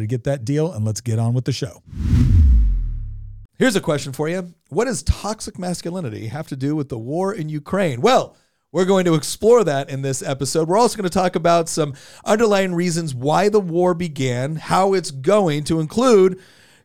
to get that deal, and let's get on with the show. Here's a question for you What does toxic masculinity have to do with the war in Ukraine? Well, we're going to explore that in this episode. We're also going to talk about some underlying reasons why the war began, how it's going, to include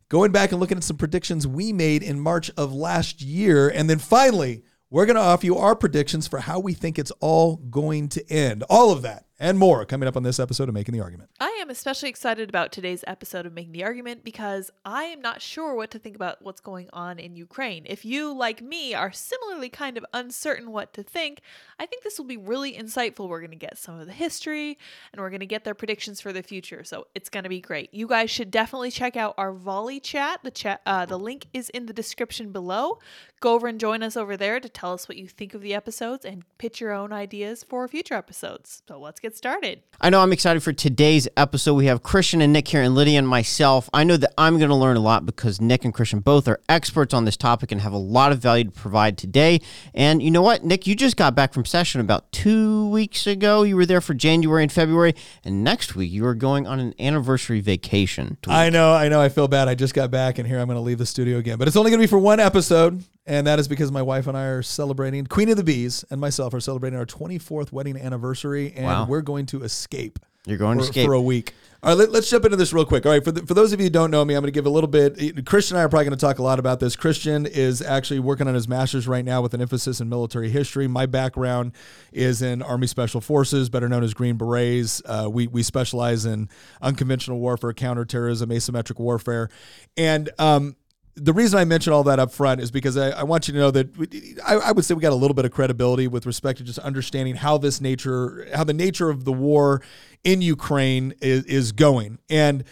going back and looking at some predictions we made in March of last year. And then finally, we're going to offer you our predictions for how we think it's all going to end. All of that and more coming up on this episode of Making the Argument. I am especially excited about today's episode of Making the Argument because I am not sure what to think about what's going on in Ukraine. If you, like me, are similarly kind of uncertain what to think, I think this will be really insightful. We're going to get some of the history and we're going to get their predictions for the future. So it's going to be great. You guys should definitely check out our Volley chat. The chat, uh, the link is in the description below. Go over and join us over there to tell us what you think of the episodes and pitch your own ideas for future episodes. So let's get get started. I know I'm excited for today's episode. We have Christian and Nick here, and Lydia and myself. I know that I'm going to learn a lot because Nick and Christian both are experts on this topic and have a lot of value to provide today. And you know what, Nick, you just got back from session about two weeks ago. You were there for January and February, and next week you are going on an anniversary vacation. I know, I know. I feel bad. I just got back, and here I'm going to leave the studio again. But it's only going to be for one episode, and that is because my wife and I are celebrating, Queen of the Bees and myself are celebrating our 24th wedding anniversary, and wow. we're going to escape. You're going for, to escape for a week. All right, let, us jump into this real quick. All right, for, the, for those of you who don't know me, I'm going to give a little bit. Christian and I are probably going to talk a lot about this. Christian is actually working on his master's right now with an emphasis in military history. My background is in Army Special Forces, better known as Green Berets. Uh, we, we specialize in unconventional warfare, counterterrorism, asymmetric warfare. And um, the reason I mention all that up front is because I, I want you to know that we, I, I, would say we got a little bit of credibility with respect to just understanding how this nature, how the nature of the war in Ukraine is, is going. And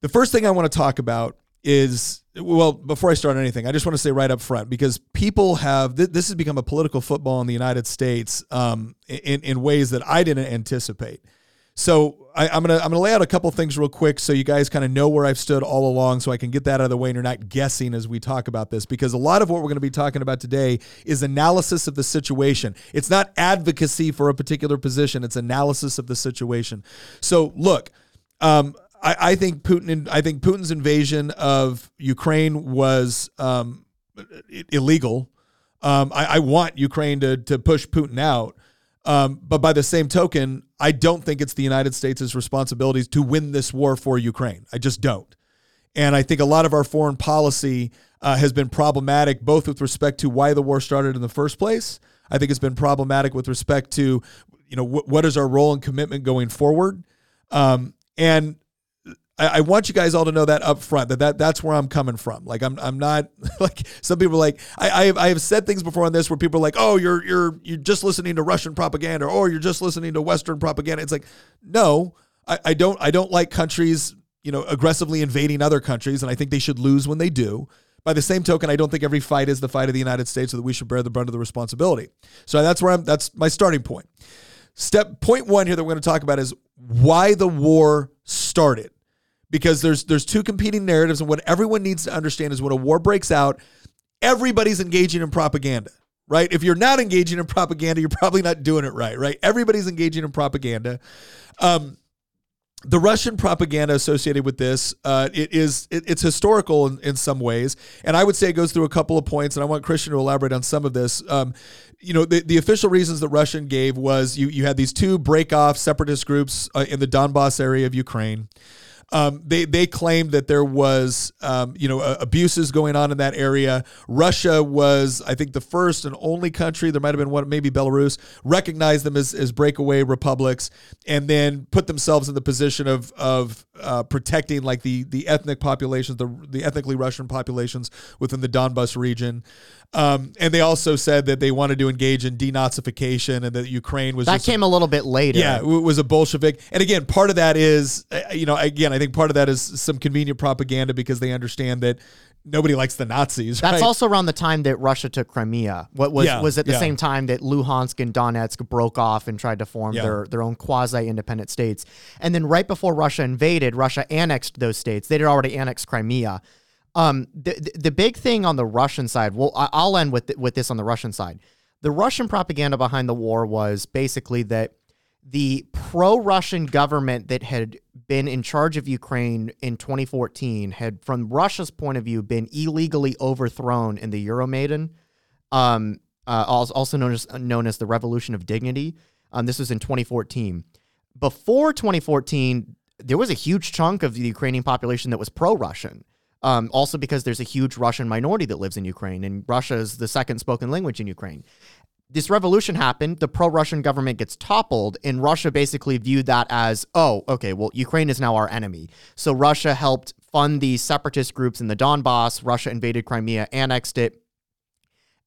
the first thing I want to talk about is well, before I start anything, I just want to say right up front because people have th- this has become a political football in the United States um, in in ways that I didn't anticipate. So I, am gonna I'm gonna lay out a couple things real quick so you guys kind of know where I've stood all along, so I can get that out of the way and you're not guessing as we talk about this because a lot of what we're going to be talking about today is analysis of the situation. It's not advocacy for a particular position; it's analysis of the situation. So look. Um, I, I think Putin. I think Putin's invasion of Ukraine was um, illegal. Um, I, I, want Ukraine to to push Putin out, um, but by the same token, I don't think it's the United States' responsibilities to win this war for Ukraine. I just don't. And I think a lot of our foreign policy uh, has been problematic, both with respect to why the war started in the first place. I think it's been problematic with respect to, you know, wh- what is our role and commitment going forward. Um, and I, I, want you guys all to know that up front that, that that's where I'm coming from. Like I'm I'm not like some people like I I have, I have said things before on this where people are like, oh, you're you're you're just listening to Russian propaganda or oh, you're just listening to Western propaganda. It's like, no, I, I don't I don't like countries, you know, aggressively invading other countries, and I think they should lose when they do. By the same token, I don't think every fight is the fight of the United States, so that we should bear the brunt of the responsibility. So that's where I'm that's my starting point. Step point one here that we're going to talk about is why the war started because there's there's two competing narratives and what everyone needs to understand is when a war breaks out everybody's engaging in propaganda right if you're not engaging in propaganda you're probably not doing it right right everybody's engaging in propaganda um, the Russian propaganda associated with this, uh, it is it, it's historical in, in, some ways, and I would say it goes through a couple of points, and I want Christian to elaborate on some of this. Um, you know, the, the official reasons that Russian gave was you you had these two break off separatist groups uh, in the Donbass area of Ukraine. Um, they they claimed that there was um, you know uh, abuses going on in that area. Russia was, I think, the first and only country. There might have been one, maybe Belarus, recognized them as, as breakaway republics, and then put themselves in the position of of uh, protecting like the the ethnic populations, the the ethnically Russian populations within the Donbas region. Um, and they also said that they wanted to engage in denazification and that Ukraine was That came a little bit later. yeah, it was a Bolshevik. And again, part of that is, uh, you know, again, I think part of that is some convenient propaganda because they understand that nobody likes the Nazis. That's right? also around the time that Russia took Crimea. What was Yeah, was at the yeah. same time that Luhansk and Donetsk broke off and tried to form Yeah. their their own quasi independent states. And then right before Russia invaded, Russia annexed those states. They'd already annexed Crimea. Um, the, the the big thing on the Russian side. Well, I'll end with with this on the Russian side. The Russian propaganda behind the war was basically that the pro-Russian government that had been in charge of Ukraine in 2014 had, from Russia's point of view, been illegally overthrown in the Euromaidan, um, uh, also known as known as the Revolution of Dignity. Um, this was in 2014. Before 2014, there was a huge chunk of the Ukrainian population that was pro-Russian. Um, also because there's a huge Russian minority that lives in Ukraine, and Russia is the second spoken language in Ukraine this revolution happened, the pro Russian government gets toppled, and Russia basically viewed that as, oh, okay, well, Ukraine is now our enemy. So Russia helped fund these separatist groups in the Donbass. Russia invaded Crimea, annexed it,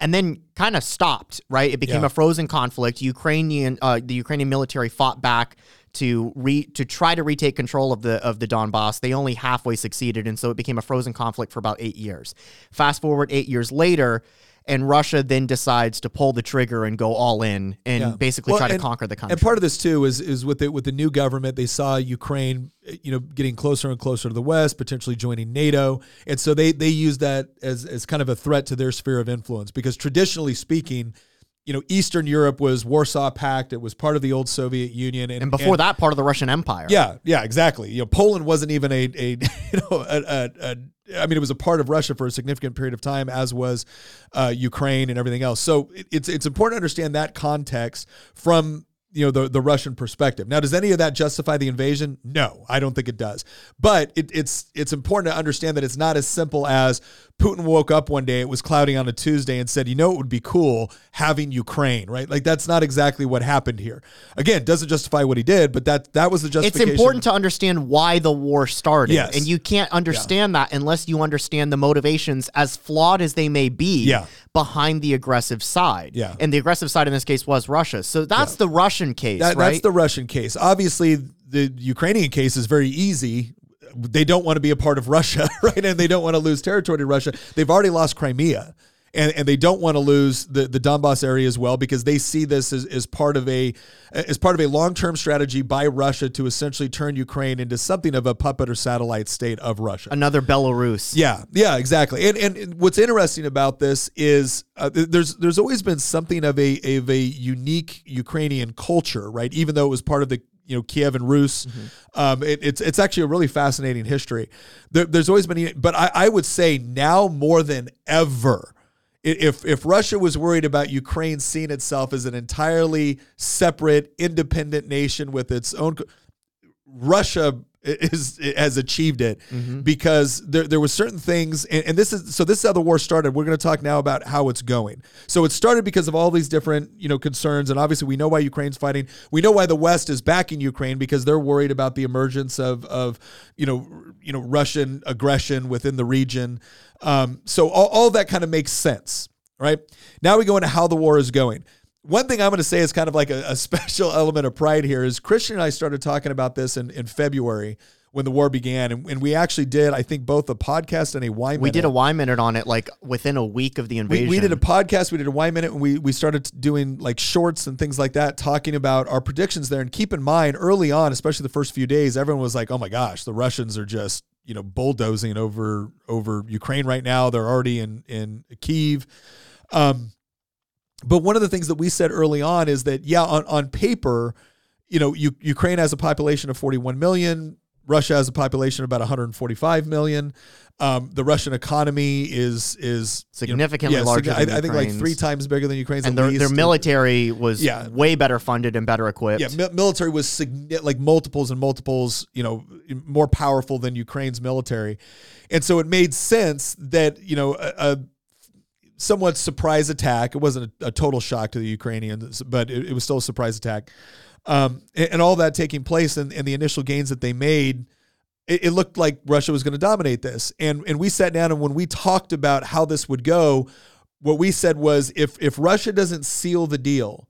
and then kind of stopped, right? It became Yeah. a frozen conflict. Ukrainian, uh, the Ukrainian military fought back to re to try to retake control of the of the Donbass. They only halfway succeeded, and so it became a frozen conflict for about eight years. Fast forward eight years later, and Russia then decides to pull the trigger and go all in and Yeah. basically Well, try to and- conquer the country. And part of this too is is with the with the new government, they saw Ukraine, you know, getting closer and closer to the West, potentially joining NATO, and so they they use that as as kind of a threat to their sphere of influence because traditionally speaking. You know, Eastern Europe was Warsaw Pact. It was part of the old Soviet Union, and, and before that, part of the Russian Empire. Yeah, yeah, exactly. You know, Poland wasn't even a, a you know, a, a, a, I mean, it was a part of Russia for a significant period of time, as was uh, Ukraine and everything else. So it, it's it's important to understand that context from you know the the Russian perspective. Now, does any of that justify the invasion? No, I don't think it does. But it, it's it's important to understand that it's not as simple as Putin woke up one day, it was cloudy on a Tuesday, and said, you know, it would be cool having Ukraine, right? Like that's not exactly what happened here. Again, doesn't justify what he did, but that that was the justification. It's important to understand why the war started. Yes. And you can't understand that unless you understand the motivations, as flawed as they may be, Yeah. behind the aggressive side. Yeah. And the aggressive side in this case was Russia. So that's the Russian case, That, right? That's the Russian case. Obviously, the Ukrainian case is very easy. They don't want to be a part of Russia, right? And they don't want to lose territory to Russia. They've already lost Crimea. And, and they don't want to lose the, the Donbass area as well because they see this as, as part of a as part of a long term strategy by Russia to essentially turn Ukraine into something of a puppet or satellite state of Russia. Another Belarus. Yeah, yeah, exactly. And and what's interesting about this is uh, there's there's always been something of a of a unique Ukrainian culture, right? Even though it was part of the you know Kievan Rus, um, it, it's it's actually a really fascinating history. There, there's always been, but I, I would say now more than ever. If if Russia was worried about Ukraine seeing itself as an entirely separate, independent nation with its own, Russia is has achieved it because there there was certain things and, and this is so this is how the war started. We're going to talk now about how it's going. So it started because of all these different you know concerns and obviously we know why Ukraine's fighting. We know why the West is backing Ukraine because they're worried about the emergence of of you know you know Russian aggression within the region. Um, so all, all that kind of makes sense, right? Now we go into how the war is going one thing I'm going to say is kind of like a, a special element of pride here is Christian and I started talking about this in, in February when the war began. And, and we actually did, I think, both a podcast and a We minute. did a Y minute on it like within a week of the we, invasion. we did a podcast, we did a wine minute, and we, we started doing like shorts and things like that, talking about our predictions there. And keep in mind, early on, especially the first few days, everyone was like, oh my gosh, the Russians are just, you know, bulldozing over over Ukraine right now. They're already in, in Kiev. Um, but one of the things that we said early on is that yeah, on, on paper, you know, U- Ukraine has a population of 41 million. Russia has a population of about 145 million. Um, the Russian economy is is you know, Significantly yeah, larger than I, I think like three times bigger than Ukraine's. and their, their military was Yeah. way better funded and better equipped. Yeah, mi- military was signi- like multiples and multiples, you know, more powerful than Ukraine's military, and so it made sense that you know a, a somewhat surprise attack. It wasn't a, a total shock to the Ukrainians, but it, it was still a surprise attack, um, and, and all that taking place and, and the initial gains that they made. It, it looked like Russia was going to dominate this, and and we sat down and when we talked about how this would go, what we said was if if Russia doesn't seal the deal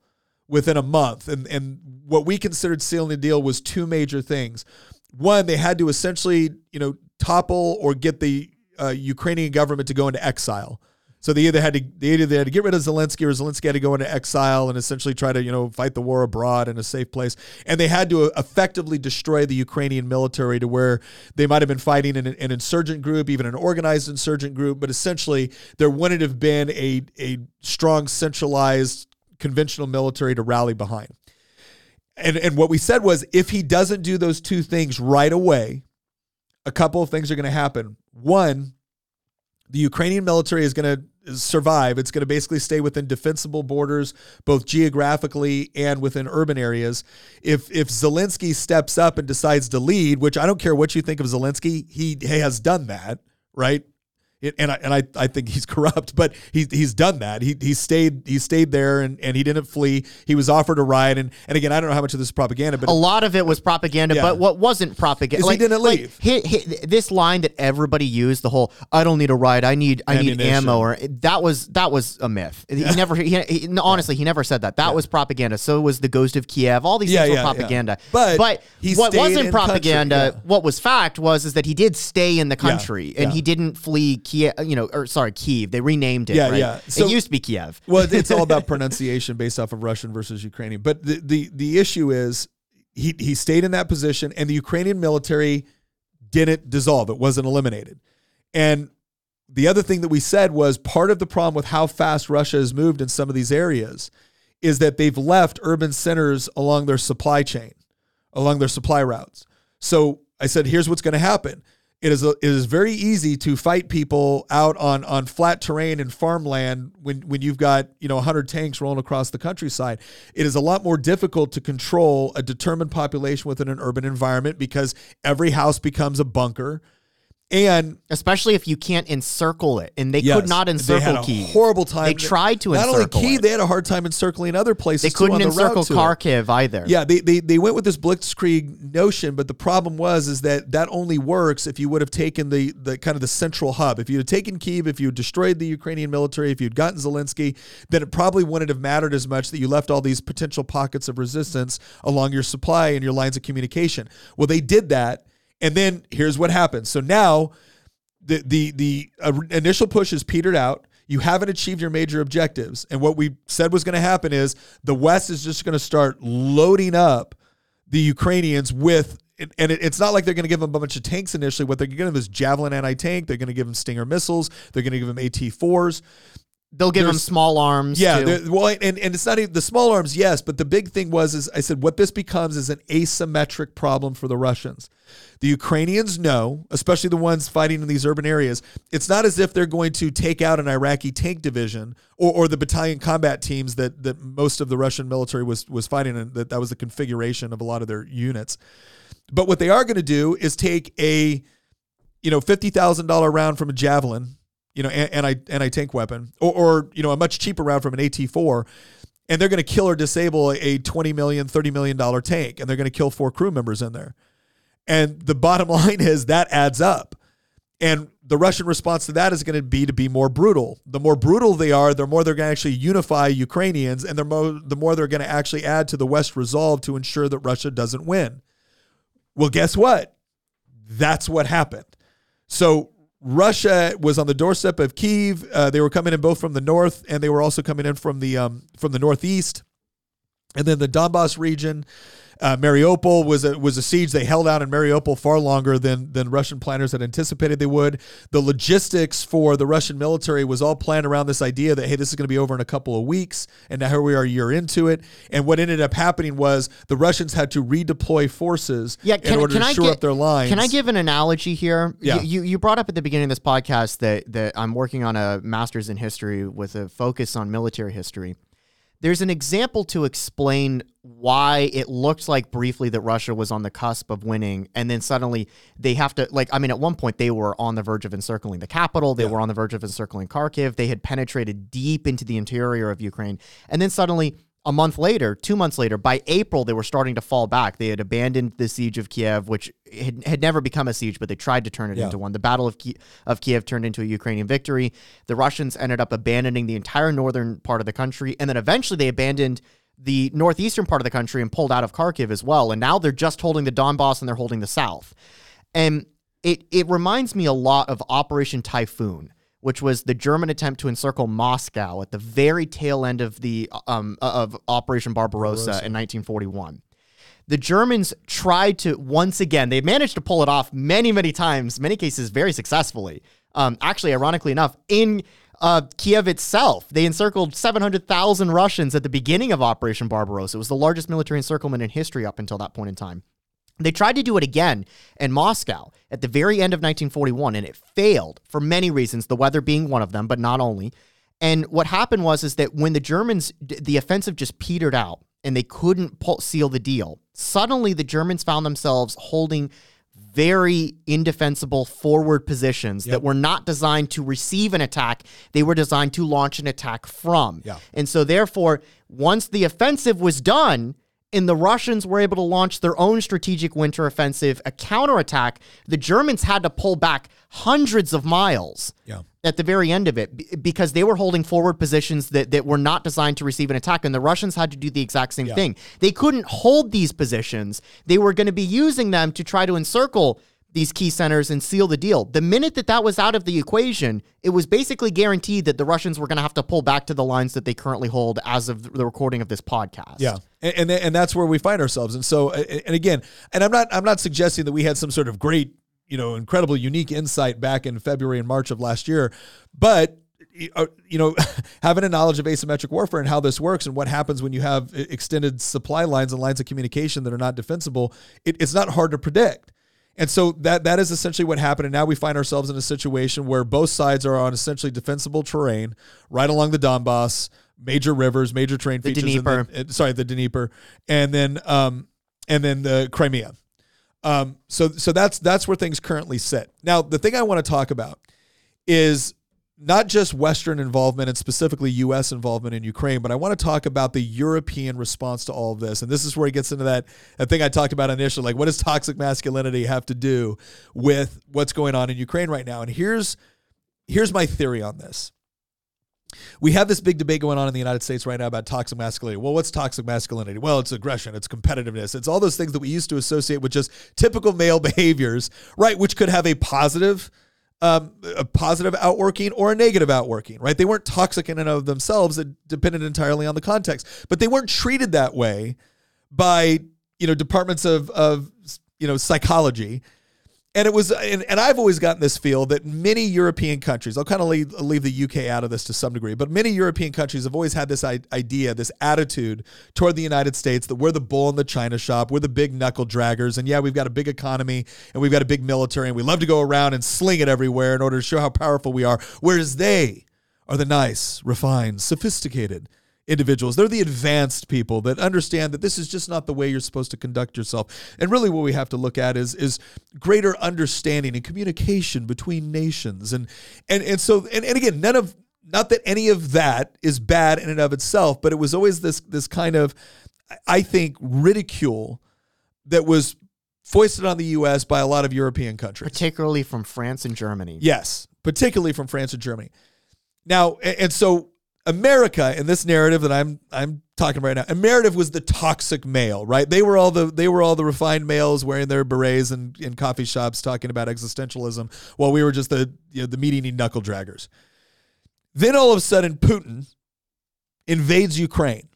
within a month. And, and what we considered sealing the deal was two major things. One, they had to essentially, you know, topple or get the uh, Ukrainian government to go into exile. So they either had to they either had to get rid of Zelensky or Zelensky had to go into exile and essentially try to you know fight the war abroad in a safe place. And they had to uh, effectively destroy the Ukrainian military to where they might have been fighting an, an insurgent group, even an organized insurgent group, but essentially there wouldn't have been a a strong centralized conventional military to rally behind. And and what we said was if he doesn't do those two things right away, a couple of things are going to happen. One, the Ukrainian military is going to survive. It's going to basically stay within defensible borders, both geographically and within urban areas. If if Zelensky steps up and decides to lead, which I don't care what you think of Zelensky, he, he has done that, right? It, and I, and I, I think he's corrupt, but he, he's done that. He, he stayed he stayed there and, and he didn't flee. He was offered a ride and and again I don't know how much of this is propaganda, but a lot of it was propaganda, Yeah. but what wasn't propaganda? Is he didn't like, leave. hi- this line that everybody used, the whole "I don't need a ride, I need I need ammo," or that was that was a myth. He never, he, he, honestly, he never said that. That was propaganda. So was the Ghost of Kiev. All these Yeah, things were yeah, yeah. propaganda. But but what wasn't propaganda, yeah. what was fact was is that he did stay in the country and yeah. he didn't flee Kiev. Uh, you know, or sorry, Kiev. They renamed it. Yeah, right? yeah. So- it used to be Kiev. well, it's all about pronunciation based off of Russian versus Ukrainian. But the the the issue is he he stayed in that position, and the Ukrainian military didn't dissolve; it wasn't eliminated. And the other thing that we said was part of the problem with how fast Russia has moved in some of these areas is that they've left urban centers along their supply chain, along their supply routes. So I said, here's what's going to happen. It is a, it is very easy to fight people out on on flat terrain and farmland when when you've got you know 100 tanks rolling across the countryside. It is a lot more difficult to control a determined population within an urban environment because every house becomes a bunker, and Especially if you can't encircle it, and they Yes, could not they encircle had a Kiev. horrible time. They tried to not only Kiev, it. they had a hard time encircling other places. They couldn't on the route encircle. Kharkiv either. Yeah, they, they they went with this blitzkrieg notion, but the problem was is that that only works if you would have taken the the kind of the central hub. If you had taken Kiev, if you had destroyed the Ukrainian military, if you'd gotten Zelensky, then it probably wouldn't have mattered as much that you left all these potential pockets of resistance along your supply and your lines of communication. Well, they did that, and then here's what happens. So now the the the uh, initial push is petered out. You haven't achieved your major objectives, and what we said was going to happen is the West is just going to start loading up the Ukrainians with. And it's not like they're going to give them a bunch of tanks initially. What they're going to give them is Javelin anti-tank. They're going to give them Stinger missiles. They're going to give them AT-4s. They'll give them small arms. Yeah, well, and, and it's not even the small arms, yes, but the big thing was is I said what this becomes is an asymmetric problem for the Russians. The Ukrainians know, especially the ones fighting in these urban areas, it's not as if they're going to take out an Iraqi tank division or, or the battalion combat teams that that most of the Russian military was was fighting and That that was the configuration of a lot of their units. But what they are going to do is take a, you know, fifty thousand dollar round from a javelin, you know, anti anti tank weapon, or, or you know, a much cheaper round from an AT four, and they're going to kill or disable a twenty million, thirty million dollar tank, and they're going to kill four crew members in there. And the bottom line is that adds up. And the Russian response to that is going to be to be more brutal. The more brutal they are, the more they're going to actually unify Ukrainians, and the more the more they're going to actually add to the West resolve to ensure that Russia doesn't win. Well, guess what? That's what happened. So Russia was on the doorstep of Kiev. Uh, they were coming in both from the north and they were also coming in from the um, from the northeast, and then the Donbass region. Uh, Mariupol was a was a siege. They held out in Mariupol far longer than than Russian planners had anticipated they would. The logistics for the Russian military was all planned around this idea that hey, this is going to be over in a couple of weeks, and now here we are a year into it. And what ended up happening was the Russians had to redeploy forces Yeah, in can, order can to I shore get, up their lines. Can I give an analogy here? Yeah. You, you you brought up at the beginning of this podcast that that I'm working on a master's in history with a focus on military history. There's an example to explain why it looked like briefly that Russia was on the cusp of winning, and then suddenly they have to like. I mean, at one point they were on the verge of encircling the capital. They were on the verge of encircling Kharkiv. They had penetrated deep into the interior of Ukraine, and then suddenly a month later, two months later, by April, they were starting to fall back. They had abandoned the siege of Kiev, which had, had never become a siege, but they tried to turn it Yeah. into one. The Battle of, Ki- of Kiev turned into a Ukrainian victory. The Russians ended up abandoning the entire northern part of the country. And then eventually they abandoned the northeastern part of the country and pulled out of Kharkiv as well. And now they're just holding the Donbass and they're holding the south. And it, it reminds me a lot of Operation Typhoon, which was the German attempt to encircle Moscow at the very tail end of the um, of Operation Barbarossa, in 1941. The Germans tried to once again. They managed to pull it off many, many times, many cases very successfully. Um, actually, ironically enough, in uh, Kiev itself, they encircled 700,000 Russians at the beginning of Operation Barbarossa. It was the largest military encirclement in history up until that point in time. They tried to do it again in Moscow at the very end of 1941, and it failed for many reasons, the weather being one of them, but not only. And what happened was is that when the Germans, the offensive just petered out and they couldn't pull, seal the deal, suddenly the Germans found themselves holding very indefensible forward positions that were not designed to receive an attack. They were designed to launch an attack from. Yeah. And so, therefore, once the offensive was done, and the Russians were able to launch their own strategic winter offensive, a counterattack, the Germans had to pull back hundreds of miles Yeah. At the very end of it because they were holding forward positions that, that were not designed to receive an attack. And the Russians had to do the exact same thing. They couldn't hold these positions, they were going to be using them to try to encircle these key centers and seal the deal. The minute that that was out of the equation, it was basically guaranteed that the Russians were going to have to pull back to the lines that they currently hold as of the recording of this podcast. Yeah, and, and and that's where we find ourselves. And so, and again, and I'm not I'm not suggesting that we had some sort of great, you know, incredible, unique insight back in February and March of last year, but uh, you know, having a knowledge of asymmetric warfare and how this works and what happens when you have e- extended supply lines and lines of communication that are not defensible, it, it's not hard to predict. And so that that is essentially what happened. And now we find ourselves in a situation where both sides are on essentially defensible terrain, right along the Donbass, major rivers, major terrain The features. Dnieper. then- uh, sorry, the Dnieper, and then um, and then the Crimea. Um, so so that's that's where things currently sit. Now, the thing I want to talk about is not just Western involvement and specifically U.S. involvement in Ukraine, but I want to talk about the European response to all of this. And this is where it gets into that, that thing I talked about initially. Like, what does toxic masculinity have to do with what's going on in Ukraine right now? And here's here's my theory on this. We have this big debate going on in the United States right now about toxic masculinity. Well, what's toxic masculinity? Well, it's aggression, it's competitiveness, it's all those things that we used to associate with just typical male behaviors, right? Which could have a positive, um, a positive outworking or a negative outworking, right? They weren't toxic in and of themselves; it depended entirely on the context. But they weren't treated that way by you know departments of of you know psychology and it was and, and i've always gotten this feel that many european countries i'll kind of leave, leave the uk out of this to some degree but many european countries have always had this idea this attitude toward the united states that we're the bull in the china shop we're the big knuckle draggers and yeah we've got a big economy and we've got a big military and we love to go around and sling it everywhere in order to show how powerful we are whereas they are the nice refined sophisticated individuals. They're the advanced people that understand that this is just not the way you're supposed to conduct yourself. And really what we have to look at is is greater understanding and communication between nations. And and and so and, and again, none of not that any of that is bad in and of itself, but it was always this this kind of I think ridicule that was foisted on the US by a lot of European countries. Particularly from France and Germany. Yes, particularly from France and Germany. Now, a- and so America in this narrative that I'm I'm talking right now, a narrative was the toxic male, right? They were all the they were all the refined males wearing their berets and in coffee shops talking about existentialism, while we were just the you know, the meat eating knuckle draggers. Then all of a sudden, Putin invades Ukraine.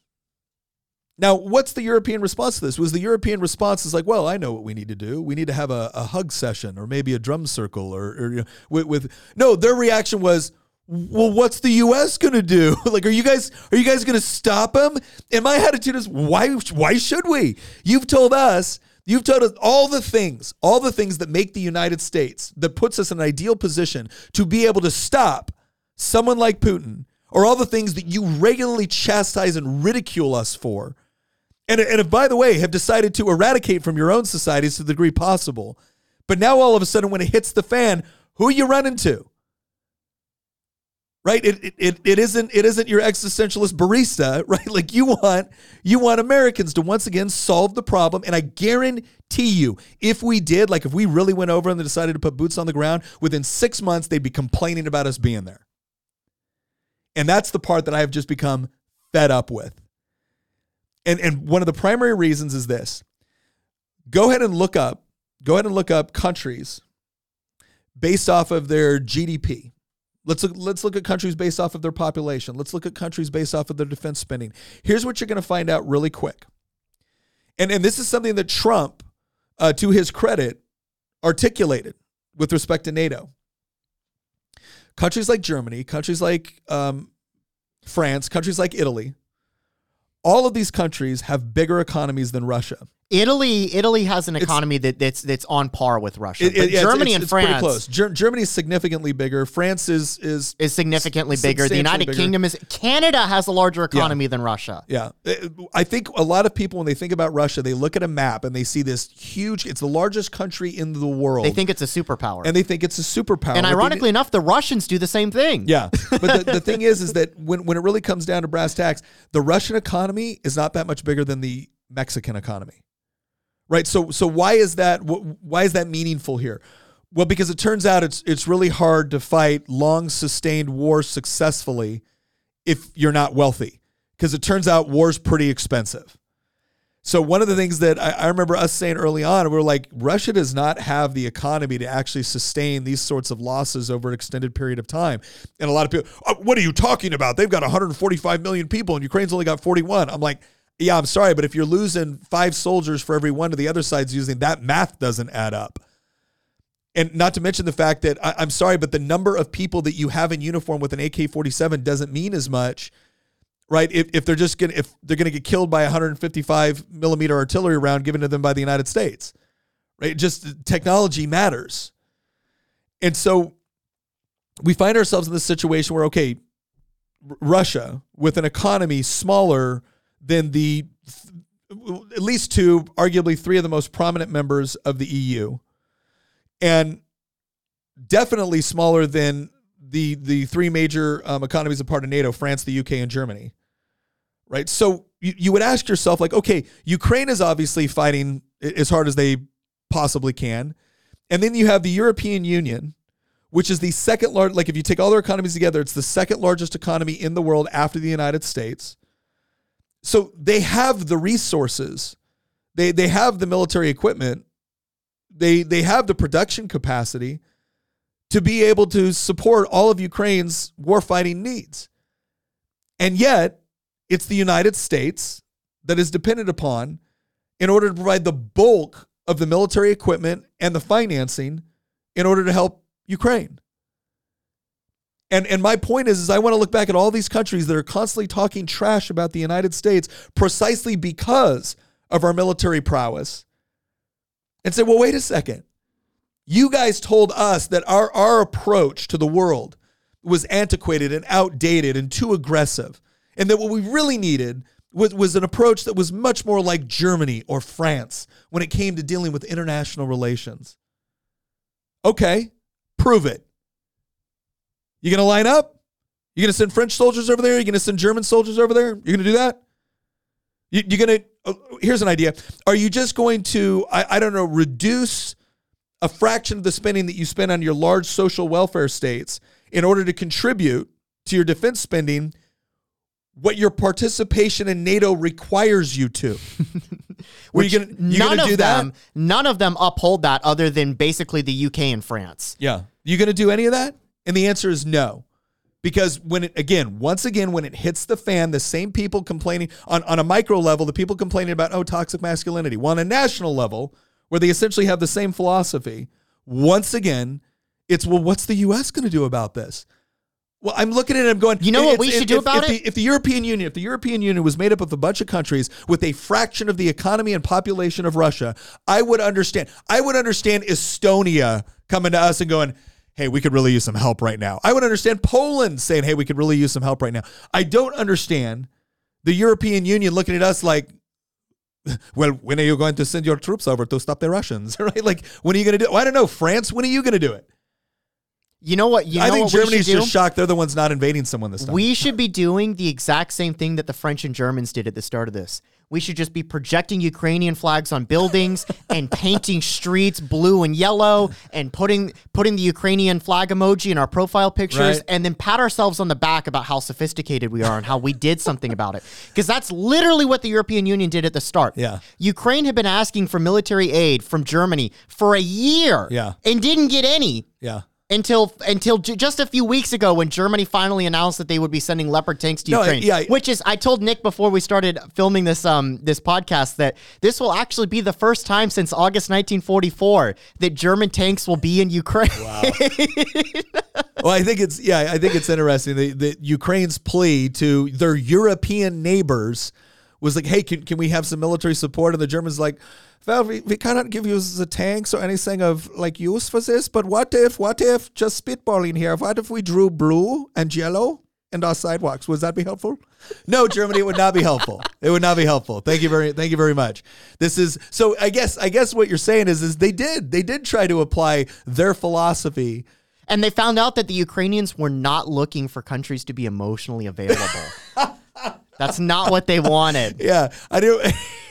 Now, what's the European response to this? Was the European response is like, well, I know what we need to do. We need to have a, a hug session or maybe a drum circle or, or you know, with, with no. Their reaction was, well, what's the U.S. gonna do? like, are you guys are you guys gonna stop him? And my attitude is, why why should we? You've told us. You've told us all the things, all the things that make the United States, that puts us in an ideal position to be able to stop someone like Putin, or all the things that you regularly chastise and ridicule us for and, and if, by the way, have decided to eradicate from your own societies to the degree possible. But now all of a sudden, when it hits the fan, who are you running to? Right? It, it, it isn't it isn't your existentialist barista, right? Like you want you want Americans to once again solve the problem. And I guarantee you, if we did, like if we really went over and decided to put boots on the ground, within six months they'd be complaining about us being there. And that's the part that I have just become fed up with and and one of the primary reasons is this. Go ahead and look up, go ahead and look up countries based off of their GDP. Let's look, let's look at countries based off of their population. Let's look at countries based off of their defense spending. Here's what you're going to find out really quick. And, and this is something that Trump, uh, to his credit, articulated with respect to NATO. Countries like Germany, countries like um, France, countries like Italy, all of these countries have bigger economies than Russia. Italy, Italy has an economy that, that's that's on par with Russia. It, it, Germany it's, it's, and France, close. Ger- Germany is significantly bigger. France is is is significantly bigger. The United bigger. Kingdom is. Canada has a larger economy yeah. than Russia. Yeah, uh, I think a lot of people when they think about Russia, they look at a map and they see this huge. It's the largest country in the world. They think it's a superpower, and they think it's a superpower. And ironically they, enough, the Russians do the same thing. Yeah, but the, the thing is, is that when when it really comes down to brass tacks, the Russian economy is not that much bigger than the Mexican economy right? So so why is that why is that meaningful here? Well, because it turns out it's it's really hard to fight long sustained wars successfully if you're not wealthy, because it turns out war's pretty expensive. So one of the things that I, I, remember us saying early on, we were like, Russia does not have the economy to actually sustain these sorts of losses over an extended period of time. And a lot of people, oh, uh, what are you talking about? They've got 145 million people, and Ukraine's only got 41. I'm like, yeah, I'm sorry, but if you're losing five soldiers for every one of the other side's using, that math doesn't add up. And not to mention the fact that I, am sorry, but the number of people that you have in uniform with an AK-47 doesn't mean as much, right? If, if they're just gonna if they're gonna get killed by a 155 millimeter artillery round given to them by the United States, right? Just technology matters, and so we find ourselves in this situation where okay, Russia with an economy smaller than the at least two, arguably three of the most prominent members of the EU, and definitely smaller than the the three major um, economies a part of NATO: France, the UK, and Germany. Right. So you, you would ask yourself, like, okay, Ukraine is obviously fighting as hard as they possibly can, and then you have the European Union, which is the second largest. Like, if you take all their economies together, it's the second largest economy in the world after the United States. So they have the resources. They they have the military equipment. They they have the production capacity to be able to support all of Ukraine's warfighting needs. And yet, it's the United States that is dependent upon in order to provide the bulk of the military equipment and the financing in order to help Ukraine. And and my point is, is I want to look back at all these countries that are constantly talking trash about the United States precisely because of our military prowess, and say, well, wait a second. You guys told us that our, our approach to the world was antiquated and outdated and too aggressive. And that what we really needed was, was an approach that was much more like Germany or France when it came to dealing with international relations. Okay, prove it. You going to line up? You going to send French soldiers over there? You going to send German soldiers over there? You going to do that? You, are going to, oh, here's an idea. Are you just going to, I, I don't know, reduce a fraction of the spending that you spend on your large social welfare states in order to contribute to your defense spending what your participation in NATO requires you to. Were you gonna, you none of them, that? none of them uphold that other than basically the UK and France. Yeah. You going to do any of that? And the answer is no. Because when it again, once again, when it hits the fan, the same people complaining on, on a micro level, the people complaining about oh toxic masculinity. Well, on a national level, where they essentially have the same philosophy, once again, it's well, what's the US gonna do about this? Well, I'm looking at it. I'm going. You know what we should if- do if- about if it? The, if the European Union, if the European Union was made up of a bunch of countries with a fraction of the economy and population of Russia, I would understand. I would understand Estonia coming to us and going, "Hey, we could really use some help right now." I would understand Poland saying, "Hey, we could really use some help right now." I don't understand the European Union looking at us like. Well, when are you going to send your troops over to stop the Russians? Right? Like, when are you going to do? it? I don't know. France. When are you going to do it? You know what? You know I think Germany's just shocked they're the ones not invading someone this time. We should be doing the exact same thing that the French and Germans did at the start of this. We should just be projecting Ukrainian flags on buildings and painting streets blue and yellow and putting putting the Ukrainian flag emoji in our profile pictures Right. and then pat ourselves on the back about how sophisticated we are and how we did something about it. Because that's literally what the European Union did at the start. Yeah. Ukraine had been asking for military aid from Germany for a year Yeah. and didn't get any yeah. Until until j- just a few weeks ago when Germany finally announced that they would be sending Leopard tanks to No, Ukraine. yeah. Which is I told Nick before we started filming this um this podcast that this will actually be the first time since August 1944 that German tanks will be in Ukraine. Wow. Well, I think it's yeah, I think it's interesting that, that Ukraine's plea to their European neighbors was like, "Hey, can, can we have some military support?" And the Germans like, "Well, we, we cannot give you the tanks or anything of like use for this. But what if, what if just spitballing here? What if we drew blue and yellow and our sidewalks? Would that be helpful?" No, Germany, it would not be helpful. It would not be helpful. Thank you very, thank you very much. This is so. I guess, I guess what you're saying is, is they did, they did try to apply their philosophy. and they found out that the Ukrainians were not looking for countries to be emotionally available. That's not what they wanted. Yeah, I do.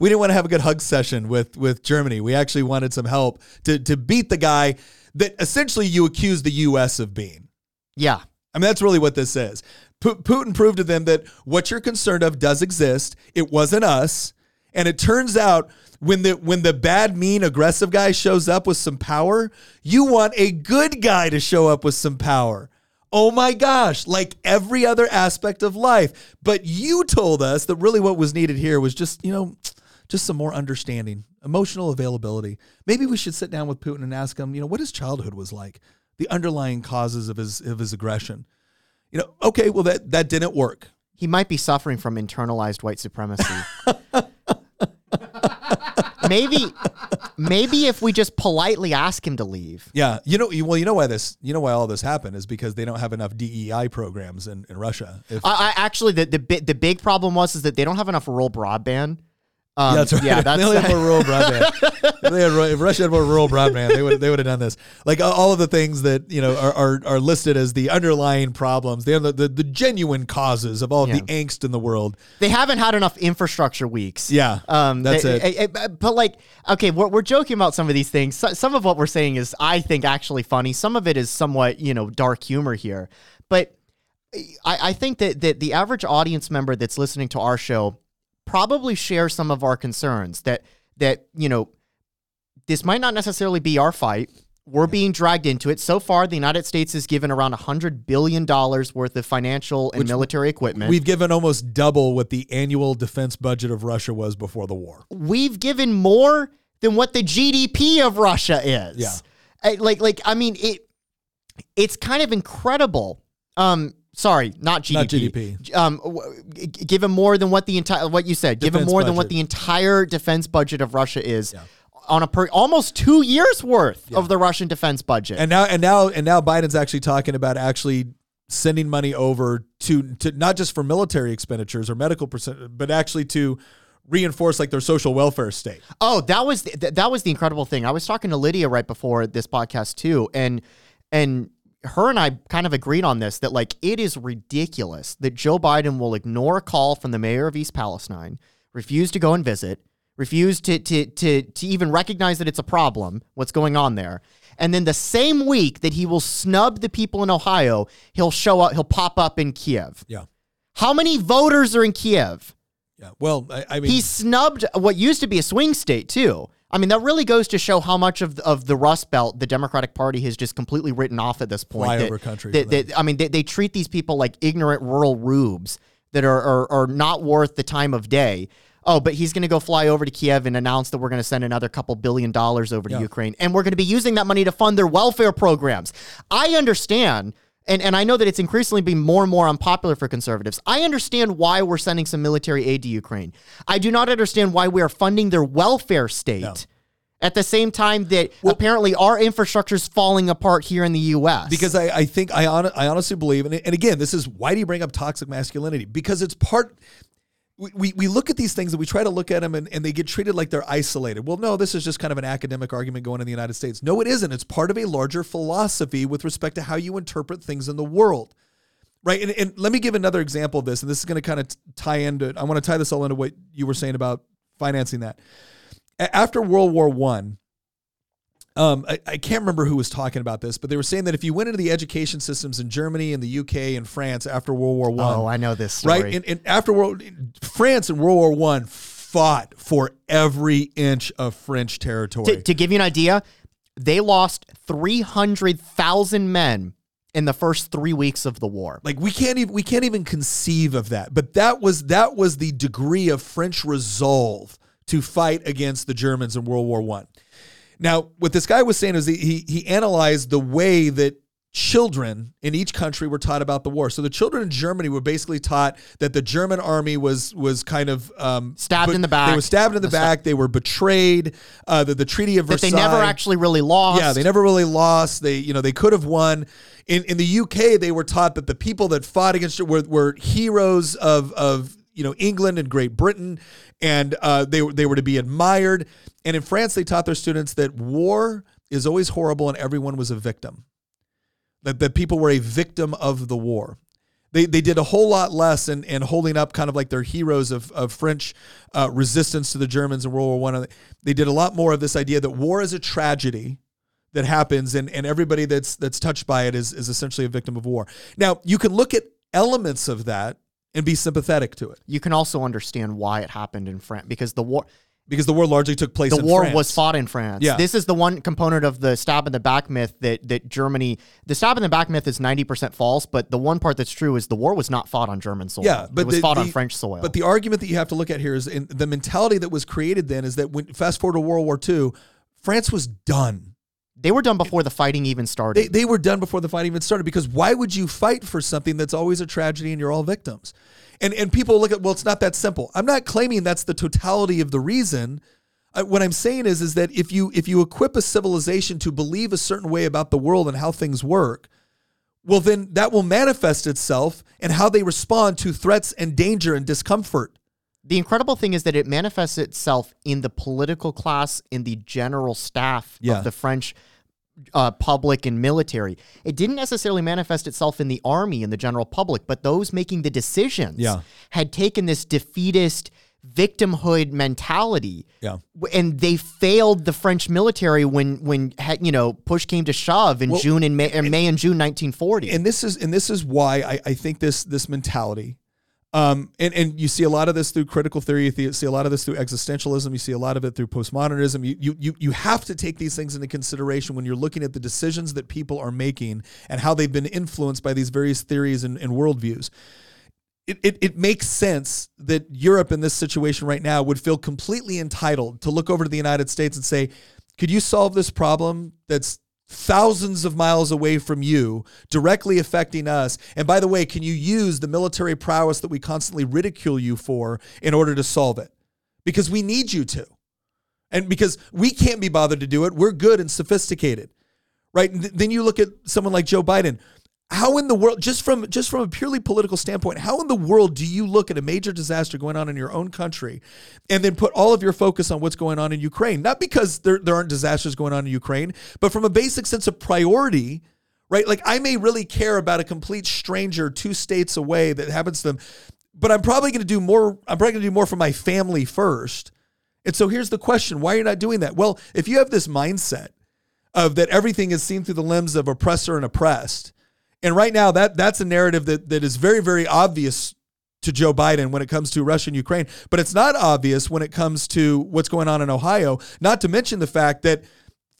we didn't want to have a good hug session with with Germany. We actually wanted some help to to beat the guy that essentially you accuse the U.S. of being. Yeah. I mean, that's really what this is. Pu- Putin proved to them that what you're concerned of does exist. It wasn't us, and it turns out when the when the bad, mean, aggressive guy shows up with some power, you want a good guy to show up with some power. Oh my gosh, like every other aspect of life. But you told us that really what was needed here was just, you know, just some more understanding, emotional availability. Maybe we should sit down with Putin and ask him, you know, what his childhood was like, the underlying causes of his of his aggression. You know, okay, well that that didn't work. He might be suffering from internalized white supremacy. maybe maybe if we just politely ask him to leave. Yeah, you know, well, you know why this, you know why all this happened is because they don't have enough DEI programs in, in Russia. If, I, I actually the the the big problem was is that they don't have enough rural broadband. Um, yeah, that's right. Yeah, If they only had that's more rural broadband. if, they had, if Russia had more rural broadband, they would they would have done this. Like all- of the things that you know are, are, are listed as the underlying problems. The, the, the genuine causes of all of the angst in the world. they haven't had enough infrastructure weeks. Yeah, Um, that's they- it. eh, eh, But like, okay, we're, we're joking about some of these things. So, some of what we're saying is, I think, actually funny. Some of it is somewhat, you know, dark humor here. But I, I think that, that the average audience member that's listening to our show probably share some of our concerns. That that you know, this might not necessarily be our fight. We're being dragged into it. So far, the United States has given around $100 billion worth of financial and military equipment. We've given almost double what the annual defense budget of Russia was before the war. we've given more than what the GDP of Russia is. Yeah. Like like I mean it it's kind of incredible. Um sorry, not GDP. Not GDP. Um w- g- given more than what the entire what you said, given Defense more than what budget. the entire defense budget of Russia is on a per almost 2 years worth of the Russian defense budget. And now and now and now Biden's actually talking about actually sending money over to to not just for military expenditures or medical percent, but actually to reinforce like their social welfare state. Oh, that was th- that was the incredible thing. I was talking to Lydia right before this podcast too, and and her and I kind of agreed on this that like it is ridiculous that Joe Biden will ignore a call from the mayor of East Palestine, refuse to go and visit, refuse to to to to even recognize that it's a problem what's going on there. And then the same week that he will snub the people in Ohio, he'll show up, he'll pop up in Kiev. Yeah. How many voters are in Kiev? Yeah. Well, I, I mean He snubbed what used to be a swing state too. I mean, that really goes to show how much of the, of the Rust Belt the Democratic Party has just completely written off at this point. Flyover That- country that- that- I mean, they, they treat these people like ignorant rural rubes that are, are, are not worth the time of day. Oh, but he's going to go fly over to Kiev and announce that we're going to send another couple billion dollars over to Yeah. Ukraine, and we're going to be using that money to fund their welfare programs. I understand. And, and I know that it's increasingly being more and more unpopular for conservatives. I understand why we're sending some military aid to Ukraine. I do not understand why we are funding their welfare state No. at the same time that apparently our infrastructure is falling apart here in the U.S. because I, I think I, hon- I honestly believe, and, and again, this is why do you bring up toxic masculinity? Because it's part. We, we, look at these things and we try to look at them and, and they get treated like they're isolated. Well, no, this is just kind of an academic argument going in the United States. No, it isn't. It's part of a larger philosophy with respect to how you interpret things in the world. Right. And, and let me give another example of this. And this is going to kind of tie into, I want to tie this all into what you were saying about financing that. After World War One, um, I, I can't remember who was talking about this, but they were saying that if you went into the education systems in Germany and the UK and France after World War One, oh, I know this story. right? And, and after World France and World War One fought for every inch of French territory. to, to give you an idea, they lost 300,000 men in the first three weeks of the war. like we can't even we can't even conceive of that. But that was that was the degree of French resolve to fight against the Germans in World War One. Now, what this guy was saying is he, he analyzed the way that children in each country were taught about the war. So the children in Germany were basically taught that the German army was was kind of um, Stabbed but- in the back. They were stabbed in the, The back. They were betrayed. Uh, that the Treaty of That Versailles. they never actually really lost. Yeah, they never really lost. They, you know, they could have won. In in the UK, they were taught that the people that fought against it were, were heroes of of you know England and Great Britain, and uh, they they were to be admired. And in France, they taught their students that war is always horrible and everyone was a victim. That that people were a victim of the war. They, they did a whole lot less in, in holding up kind of like their heroes of, of French uh, resistance to the Germans in World War One. They did a lot more of this idea that war is a tragedy that happens and, and everybody that's that's touched by it is is essentially a victim of war. Now you can look at elements of that and be sympathetic to it You can also understand why it happened in France because the war because the war largely took place the war France. was fought in France. Yeah. This is the one component of the stab in the back myth that that Germany the stab in the back myth is 90% false, but the one part that's true is the war was not fought on German soil. Yeah, but it was the- fought on French soil. But the argument that you have to look at here is in the mentality that was created then is that when fast forward to World War II, France was done. They were done before the fighting even started. They, they were done before the fight even started because why would you fight for something that's always a tragedy and you're all victims? And and people look at well, it's not that simple. I'm not claiming that's the totality of the reason. Uh, what I'm saying is is that if you if you equip a civilization to believe a certain way about the world and how things work, well then that will manifest itself in how they respond to threats and danger and discomfort. The incredible thing is that it manifests itself in the political class, in the general staff Yeah. of the French uh, public and military. It didn't necessarily manifest itself in the army and the general public, but those making the decisions Yeah. had taken this defeatist victimhood mentality. Yeah. And they failed the French military when, when you know, push came to shove in Well, June and May, or May and June 1940. and this is and this is why I, I think this this mentality um, and, and you see a lot of this through critical theory. You see a lot of this through existentialism. You see a lot of it through postmodernism. You, you, you, you have to take these things into consideration when you're looking at the decisions that people are making and how they've been influenced by these various theories and, and worldviews. It, it, it makes sense that Europe in this situation right now would feel completely entitled to look over to the United States and say, could you solve this problem that's thousands of miles away from you, directly affecting us. And by the way, can you use the military prowess that we constantly ridicule you for in order to solve it? Because we need you to. And because we can't be bothered to do it, we're good and sophisticated. Right? And th- then you look at someone like Joe Biden. How in the world just from just from a purely political standpoint, how in the world do you look at a major disaster going on in your own country and then put all of your focus on what's going on in Ukraine? Not because there, there aren't disasters going on in Ukraine, but from a basic sense of priority, right? Like I may really care about a complete stranger two states away that happens to them, but I'm probably going to do more. I'm probably going to do more for my family first. And so here's the question: Why are you not doing that? Well, if you have this mindset of that everything is seen through the lens of oppressor and oppressed, and right now that that's a narrative that that is very very obvious to Joe Biden when it comes to Russia and Ukraine, but it's not obvious when it comes to what's going on in Ohio, not to mention the fact that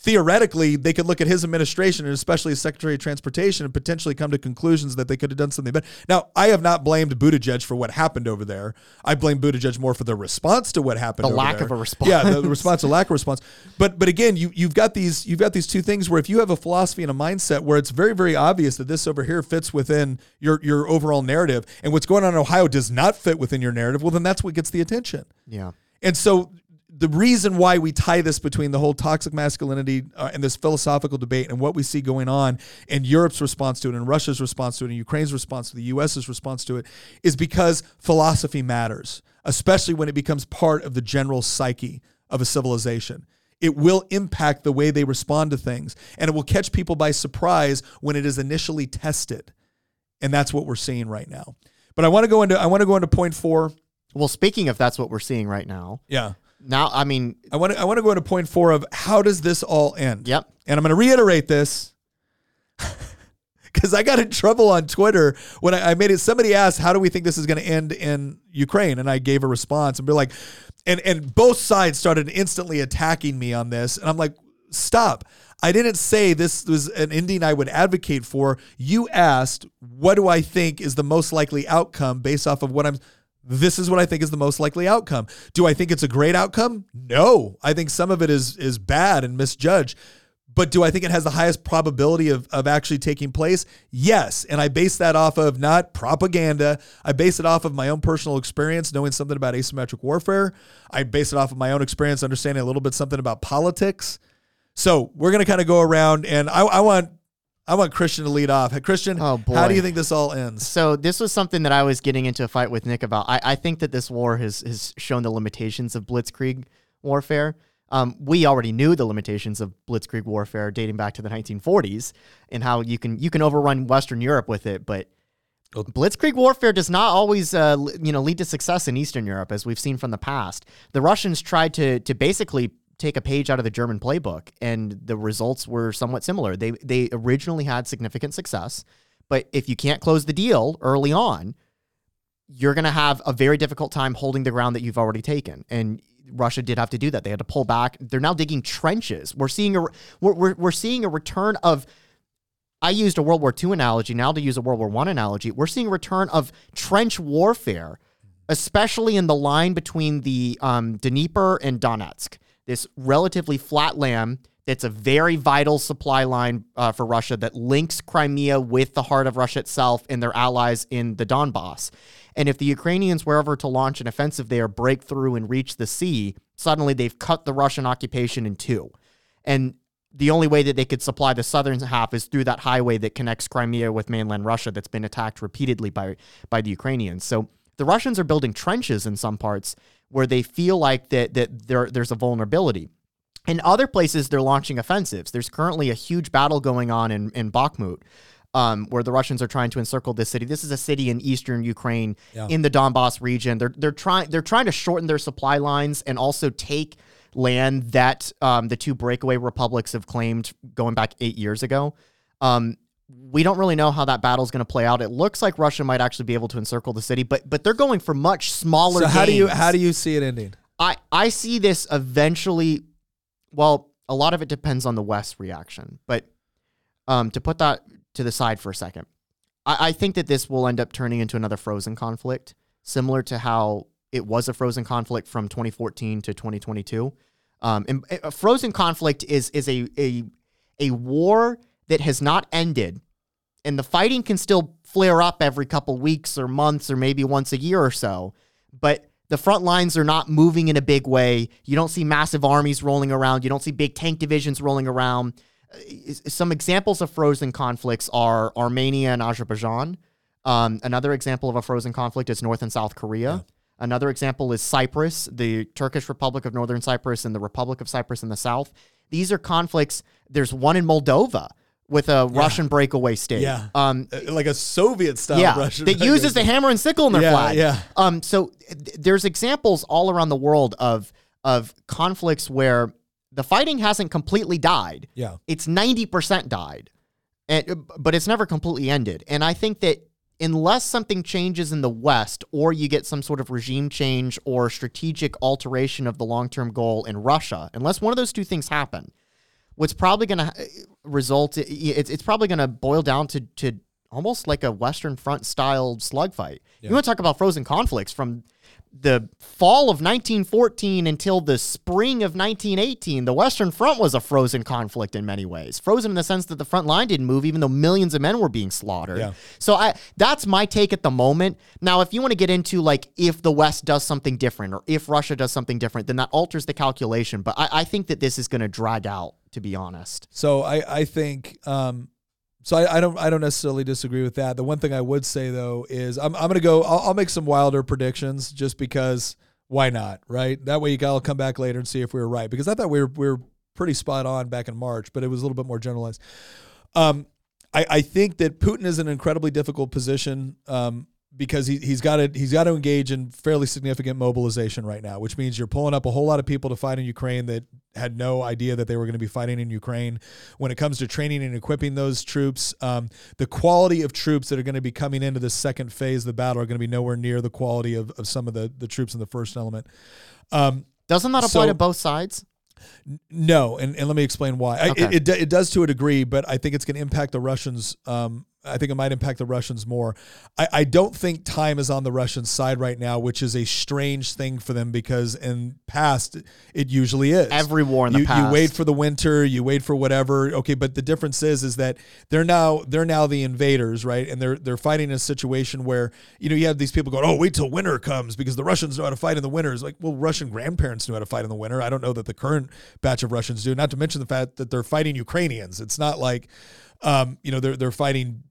theoretically they could look at his administration and especially his Secretary of Transportation and potentially come to conclusions that they could have done something better. Now, I have not blamed Buttigieg for what happened over there. I blame Buttigieg more for the response to what happened. The lack there. of a response. Yeah, the, the response, the lack of response. But but again, you you've got these you've got these two things where if you have a philosophy and a mindset where it's very very obvious that this over here fits within your your overall narrative, and what's going on in Ohio does not fit within your narrative, well then that's what gets the attention. Yeah. And so the reason why we tie this between the whole toxic masculinity uh, and this philosophical debate and what we see going on and Europe's response to it and Russia's response to it and Ukraine's response to the US's response to it is because philosophy matters, especially when it becomes part of the general psyche of a civilization. It will impact the way they respond to things and it will catch people by surprise when it is initially tested. And that's what we're seeing right now. But I want to go into I want to go into point 4. Well, speaking of that's what we're seeing right now. Yeah. Now, I mean, I want to I want to go into point four of how does this all end? Yep. And I'm going to reiterate this because I got in trouble on Twitter when I, I made it. Somebody asked, "How do we think this is going to end in Ukraine?" And I gave a response and be like, and and both sides started instantly attacking me on this, and I'm like, stop. I didn't say this was an ending I would advocate for. You asked, what do I think is the most likely outcome based off of what I'm this is what I think is the most likely outcome. Do I think it's a great outcome? No. I think some of it is is bad and misjudged. But do I think it has the highest probability of, of actually taking place? Yes. And I base that off of not propaganda. I base it off of my own personal experience, knowing something about asymmetric warfare. I base it off of my own experience, understanding a little bit something about politics. So we're gonna kind of go around and I, I want I want Christian to lead off. Christian, Oh, boy. how do you think this all ends? So this was something that I was getting into a fight with Nick about. I, I think that this war has has shown the limitations of blitzkrieg warfare. Um, we already knew the limitations of blitzkrieg warfare dating back to the 1940s and how you can you can overrun Western Europe with it, but blitzkrieg warfare does not always uh, you know lead to success in Eastern Europe as we've seen from the past. The Russians tried to to basically take a page out of the German playbook, and the results were somewhat similar. They they originally had significant success, but if you can't close the deal early on, you're going to have a very difficult time holding the ground that you've already taken. And Russia did have to do that. They had to pull back. They're now digging trenches. We're seeing a we're we're, we're seeing a return of. I used a World War II analogy. Now to use a World War One analogy, we're seeing a return of trench warfare, especially in the line between the um, Dnieper and Donetsk. This relatively flat land that's a very vital supply line uh, for Russia that links Crimea with the heart of Russia itself and their allies in the Donbass. And if the Ukrainians were ever to launch an offensive there, break through and reach the sea, suddenly they've cut the Russian occupation in two. And the only way that they could supply the southern half is through that highway that connects Crimea with mainland Russia that's been attacked repeatedly by by the Ukrainians. So the Russians are building trenches in some parts where they feel like that that there there's a vulnerability. In other places, they're launching offensives. There's currently a huge battle going on in, in Bakhmut, um, where the Russians are trying to encircle this city. This is a city in eastern Ukraine, Yeah. in the Donbass region. They're they're trying they're trying to shorten their supply lines and also take land that um, the two breakaway republics have claimed going back eight years ago. Um, we don't really know how that battle is going to play out. It looks like Russia might actually be able to encircle the city, but but they're going for much smaller. So how do you how do you see it ending? I I see this eventually. Well, a lot of it depends on the West's reaction, but um, to put that to the side for a second, I, I think that this will end up turning into another frozen conflict, similar to how it was a frozen conflict from 2014 to 2022. Um, and a frozen conflict is is a a a war that has not ended, and the fighting can still flare up every couple weeks or months or maybe once a year or so, but the front lines are not moving in a big way. You don't see massive armies rolling around. You don't see big tank divisions rolling around. Uh, Some examples of frozen conflicts are Armenia and Azerbaijan. Um, another example of a frozen conflict is North and South Korea. Another example is Cyprus, the Turkish Republic of Northern Cyprus, and the Republic of Cyprus in the south. These are conflicts. There's one in Moldova with a Russian breakaway state. Yeah. Um, Uh, Like a Soviet style yeah, Russian that uses the hammer and sickle in their Yeah, flag. yeah. Um, so th- there's examples all around the world of of conflicts where the fighting hasn't completely died. Yeah. It's ninety percent died, and but it's never completely ended. And I think that unless something changes in the West or you get some sort of regime change or strategic alteration of the long term goal in Russia, unless one of those two things happen, what's probably going to uh, result, it's, it's probably going to boil down to, to almost like a Western Front style slug fight. You want to talk about frozen conflicts from the fall of 1914 until the spring of 1918, the Western Front was a frozen conflict in many ways. Frozen in the sense that the front line didn't move, even though millions of men were being slaughtered. Yeah. So I that's my take at the moment. Now, if you want to get into like if the West does something different or if Russia does something different, then that alters the calculation. But I, I think that this is going to drag out, to be honest. So I, I think um, so I, I don't I don't necessarily disagree with that. The one thing I would say though is I'm I'm gonna go I'll, I'll make some wilder predictions just because why not right? That way you will come back later and see if we were right because I thought we were we were pretty spot on back in March, but it was a little bit more generalized. Um, I, I think that Putin is in an incredibly difficult position um, because he, he's got to he's got to engage in fairly significant mobilization right now, which means you're pulling up a whole lot of people to fight in Ukraine that had no idea that they were going to be fighting in Ukraine. When it comes to training and equipping those troops, um, the quality of troops that are going to be coming into the second phase of the battle are going to be nowhere near the quality of, of some of the, the troops in the first element. Um, Doesn't that apply So- to both sides? no, and, and let me explain why. I, it, it, it does to a degree, but I think it's going to impact the Russians. Um, I think it might impact the Russians more. I, I don't think time is on the Russian side right now, which is a strange thing for them because in past it usually is. Every war in the you, past. you wait for the winter, you wait for whatever. Okay, but the difference is is that they're now they're now the invaders, right? And they're they're fighting in a situation where you know you have these people going, oh, wait till winter comes because the Russians know how to fight in the winter. It's like, well, Russian grandparents knew how to fight in the winter. I don't know that the current batch of Russians do. Not to mention the fact that they're fighting Ukrainians. It's not like, um, you know, they're they're fighting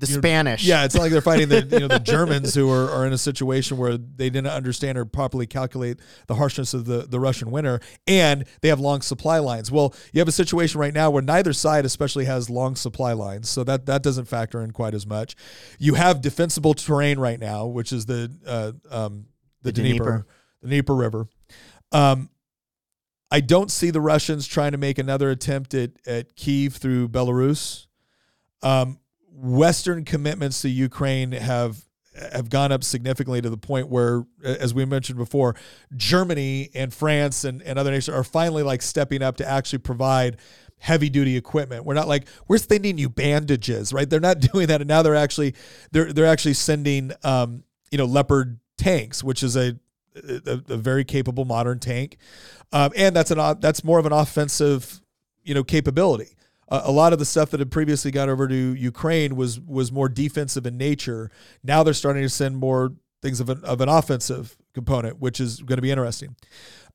The You're- Spanish. yeah, it's not like they're fighting the you know the Germans who are, are in a situation where they didn't understand or properly calculate the harshness of the, the Russian winter, and they have long supply lines. Well, you have a situation right now where neither side especially has long supply lines, so that that doesn't factor in quite as much. You have defensible terrain right now, which is the uh, um, the, The Dnieper, Dnieper. the Dnieper River. Um, I don't see the Russians trying to make another attempt at at Kiev through Belarus. Um, Western commitments to Ukraine have have gone up significantly to the point where, as we mentioned before, Germany and France and, and other nations are finally like stepping up to actually provide heavy duty equipment. We're not like we're sending you bandages, right? They're not doing that, and now they're actually they're they're actually sending um, you know Leopard tanks, which is a a, a very capable modern tank, um, and that's an that's more of an offensive you know capability. A lot of the stuff that had previously gone over to Ukraine was was more defensive in nature. Now they're starting to send more things of an of an offensive component, which is going to be interesting.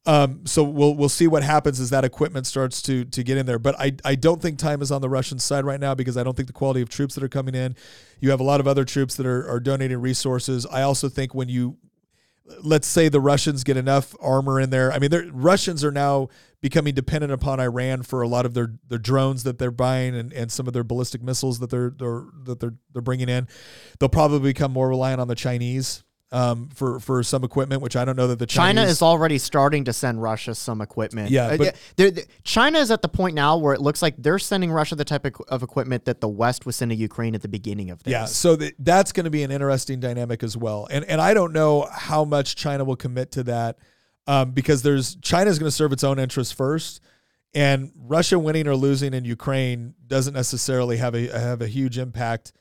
Um, so we'll we'll see what happens as that equipment starts to to get in there. But I I don't think time is on the Russian side right now because I don't think the quality of troops that are coming in. You have a lot of other troops that are are donating resources. I also think when you let's say the Russians get enough armor in there. I mean, Russians are now becoming dependent upon Iran for a lot of their their drones that they're buying and, and some of their ballistic missiles that they're, they're that they're they're bringing in. They'll probably become more reliant on the Chinese um, for for some equipment, which I don't know that the China is already starting to send Russia some equipment. Yeah, Uh, but- they're- they're- China is at the point now where it looks like they're sending Russia the type of, of equipment that the West was sending Ukraine at the beginning of this. Yeah, so th- that's going to be an interesting dynamic as well, and and I don't know how much China will commit to that um, because there's China is going to serve its own interests first, and Russia winning or losing in Ukraine doesn't necessarily have a have a huge impact.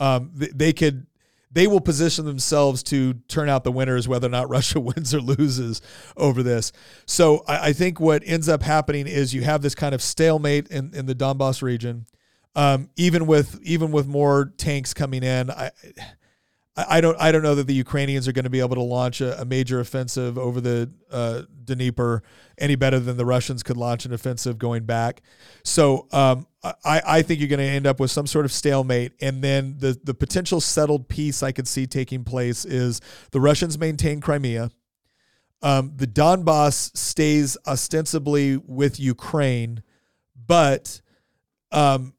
Um, th- they could they will position themselves to turn out the winners whether or not Russia wins or loses over this. So I, I think what ends up happening is you have this kind of stalemate in, in the Donbass region. Um, even with even with more tanks coming in, I I don't I don't know that the Ukrainians are going to be able to launch a, a major offensive over the uh, Dnieper any better than the Russians could launch an offensive going back. So um, I I think you're going to end up with some sort of stalemate, and then the the potential settled peace I could see taking place is the Russians maintain Crimea. Um, the Donbass stays ostensibly with Ukraine, but um,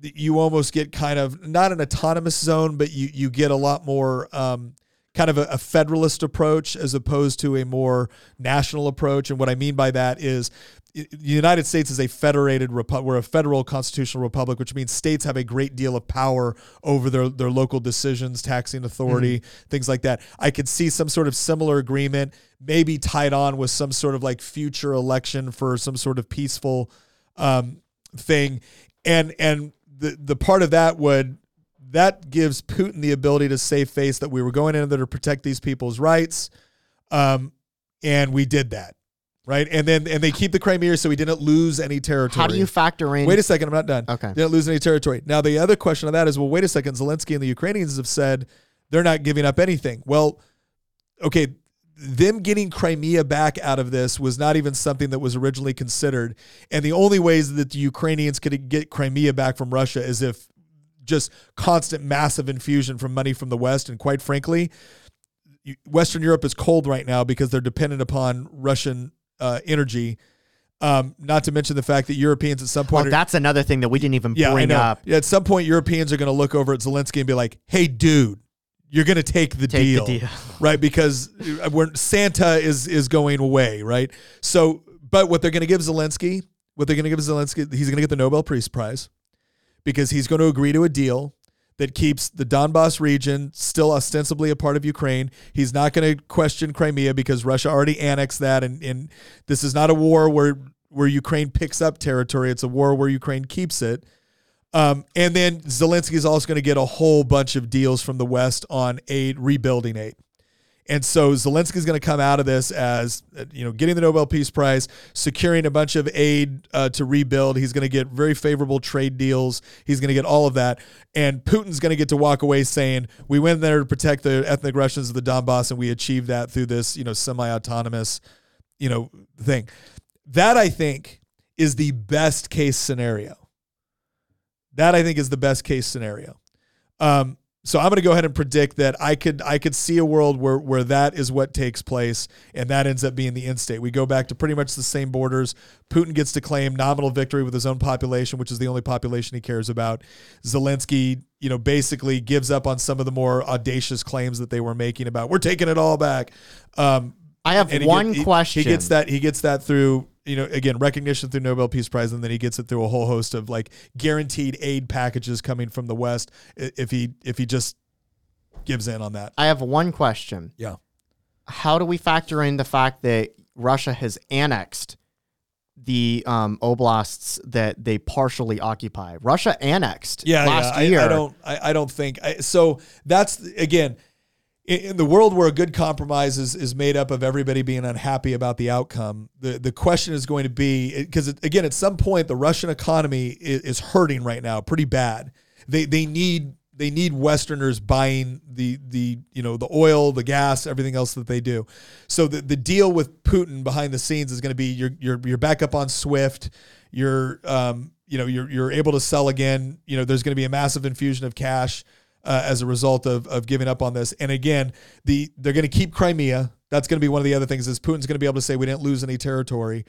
you almost get kind of not an autonomous zone, but you you get a lot more um, kind of a, a federalist approach as opposed to a more national approach. And what I mean by that is the United States is a federated republic. We're a federal constitutional republic, which means states have a great deal of power over their, their local decisions, taxing authority, things like that. I could see some sort of similar agreement, maybe tied on with some sort of like future election for some sort of peaceful um, thing, and and the the part of that would that gives Putin the ability to save face that we were going in there to protect these people's rights, um, and we did that right? And then and they keep the Crimea so we didn't lose any territory. How do you factor in? Wait a second, I'm not done. Okay. Didn't lose any territory. Now the other question of that is, well, wait a second. Zelensky and the Ukrainians have said they're not giving up anything. Well, okay, them getting Crimea back out of this was not even something that was originally considered. And the only ways that the Ukrainians could get Crimea back from Russia is if just constant massive infusion from money from the West. And quite frankly, Western Europe is cold right now because they're dependent upon Russian uh, energy. Um, not to mention the fact that Europeans at some Well, point, are- that's another thing that we didn't even yeah, bring up. Yeah, at some point, Europeans are going to look over at Zelensky and be like, "Hey, dude, you're going to take the Take the deal, deal. right? Because uh, we're, Santa is is going away, right? So, but what they're going to give Zelensky, what they're going to give Zelensky, he's going to get the Nobel Peace Prize because he's going to agree to a deal that keeps the Donbass region still ostensibly a part of Ukraine. He's not going to question Crimea because Russia already annexed that, and, and this is not a war where where Ukraine picks up territory. It's a war where Ukraine keeps it. Um, and then Zelensky is also going to get a whole bunch of deals from the West on aid, rebuilding aid. And so Zelensky is going to come out of this as, uh, you know, getting the Nobel Peace Prize, securing a bunch of aid uh, to rebuild. He's going to get very favorable trade deals. He's going to get all of that. And Putin's going to get to walk away saying, we went there to protect the ethnic Russians of the Donbass and we achieved that through this, you know, semi autonomous, you know, thing. That I think is the best case scenario. That I think is the best case scenario. Um, so I'm going to go ahead and predict that I could I could see a world where where that is what takes place, and that ends up being the end state. We go back to pretty much the same borders. Putin gets to claim nominal victory with his own population, which is the only population he cares about. Zelensky, you know, basically gives up on some of the more audacious claims that they were making about we're taking it all back. Um, I have and one question. He gets that. He gets that through you know again recognition through Nobel Peace Prize, and then he gets it through a whole host of like guaranteed aid packages coming from the West. If he if he just gives in on that. I have one question. Yeah. How do we factor in the fact that Russia has annexed the um, oblasts that they partially occupy? Russia annexed Yeah, last yeah. year. I, I don't. I, I don't think. I, so that's again in, the world where a good compromise is, is made up of everybody being unhappy about the outcome. The the question is going to be because again, at some point, the Russian economy is, is hurting right now, pretty bad. They they need they need Westerners buying the the you know the oil, the gas, everything else that they do. So the, the deal with Putin behind the scenes is going to be you're you're you're back up on Swift. You're um you know you're you're able to sell again. You know there's going to be a massive infusion of cash uh, as a result of of giving up on this. And again, the they're going to keep Crimea. That's going to be one of the other things is Putin's going to be able to say we didn't lose any territory.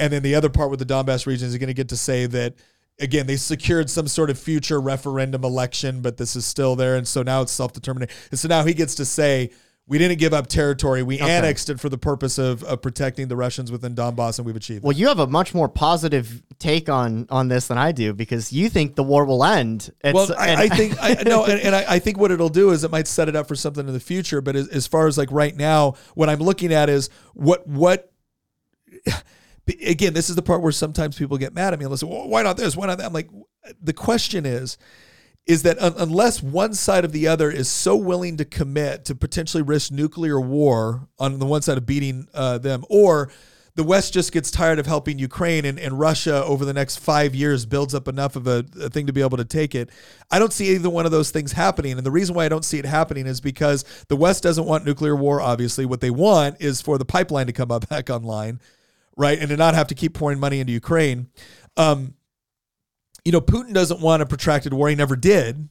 And then the other part with the Donbass region is going to get to say that again they secured some sort of future referendum election, but this is still there, and so now it's self determination. And so now he gets to say. We didn't give up territory. We annexed it for the purpose of, of protecting the Russians within Donbass, and we've achieved. Well, that. you have a much more positive take on on this than I do because you think the war will end. It's, Well, I, I think I no, and, and I, I think what it'll do is it might set it up for something in the future. But as, as far as like right now, what I'm looking at is what what. Again, this is the part where sometimes people get mad at me and listen. Well, why not this? Why not that? I'm like, the question is, is that un- unless one side of the other is so willing to commit to potentially risk nuclear war on the one side of beating uh, them, or the West just gets tired of helping Ukraine and, and Russia over the next five years builds up enough of a, a thing to be able to take it. I don't see either one of those things happening. And the reason why I don't see it happening is because the West doesn't want nuclear war, obviously. What they want is for the pipeline to come up back online, right? And to not have to keep pouring money into Ukraine. Um, you know, Putin doesn't want a protracted war. He never did.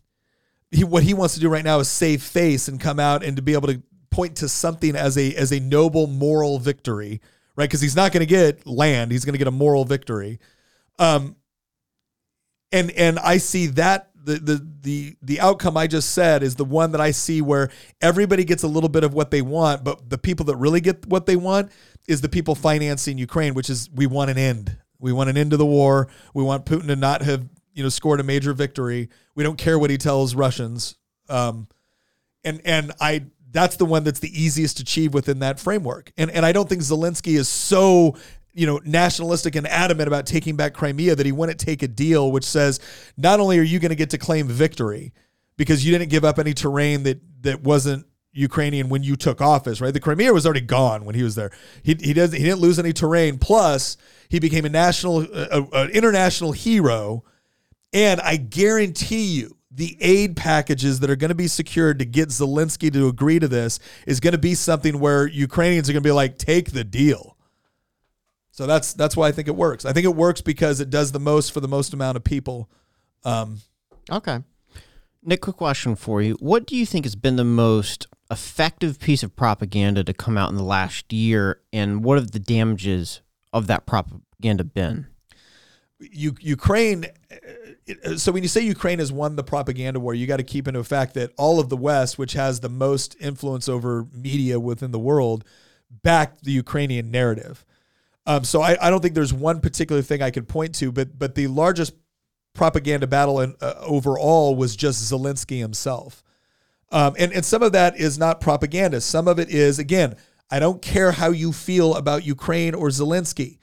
He, what he wants to do right now is save face and come out and to be able to point to something as a as a noble moral victory, right? Because he's not going to get land; he's going to get a moral victory. Um, and and I see that the the the the outcome I just said is the one that I see where everybody gets a little bit of what they want, but the people that really get what they want is the people financing Ukraine, which is we want an end. We want an end to the war. We want Putin to not have you know scored a major victory. We don't care what he tells Russians. Um, and and I that's the one that's the easiest to achieve within that framework. And and I don't think Zelensky is so you know nationalistic and adamant about taking back Crimea that he wouldn't take a deal which says not only are you going to get to claim victory because you didn't give up any terrain that that wasn't Ukrainian when you took office, right? The Crimea was already gone when he was there. He he does he didn't lose any terrain. Plus, he became a national, an international hero, and I guarantee you, the aid packages that are going to be secured to get Zelensky to agree to this is going to be something where Ukrainians are going to be like, take the deal. So that's that's why I think it works. I think it works because it does the most for the most amount of people. Um, Okay. Nick, quick question for you. What do you think has been the most effective piece of propaganda to come out in the last year, and what have the damages of that propaganda been? U- Ukraine. uh, So when you say Ukraine has won the propaganda war, you got to keep into effect that all of the West, which has the most influence over media within the world, backed the Ukrainian narrative. Um, so I, I don't think there's one particular thing I could point to, but but the largest propaganda battle in, uh, overall was just Zelensky himself. Um, and, and some of that is not propaganda. Some of it is, again, I don't care how you feel about Ukraine or Zelensky.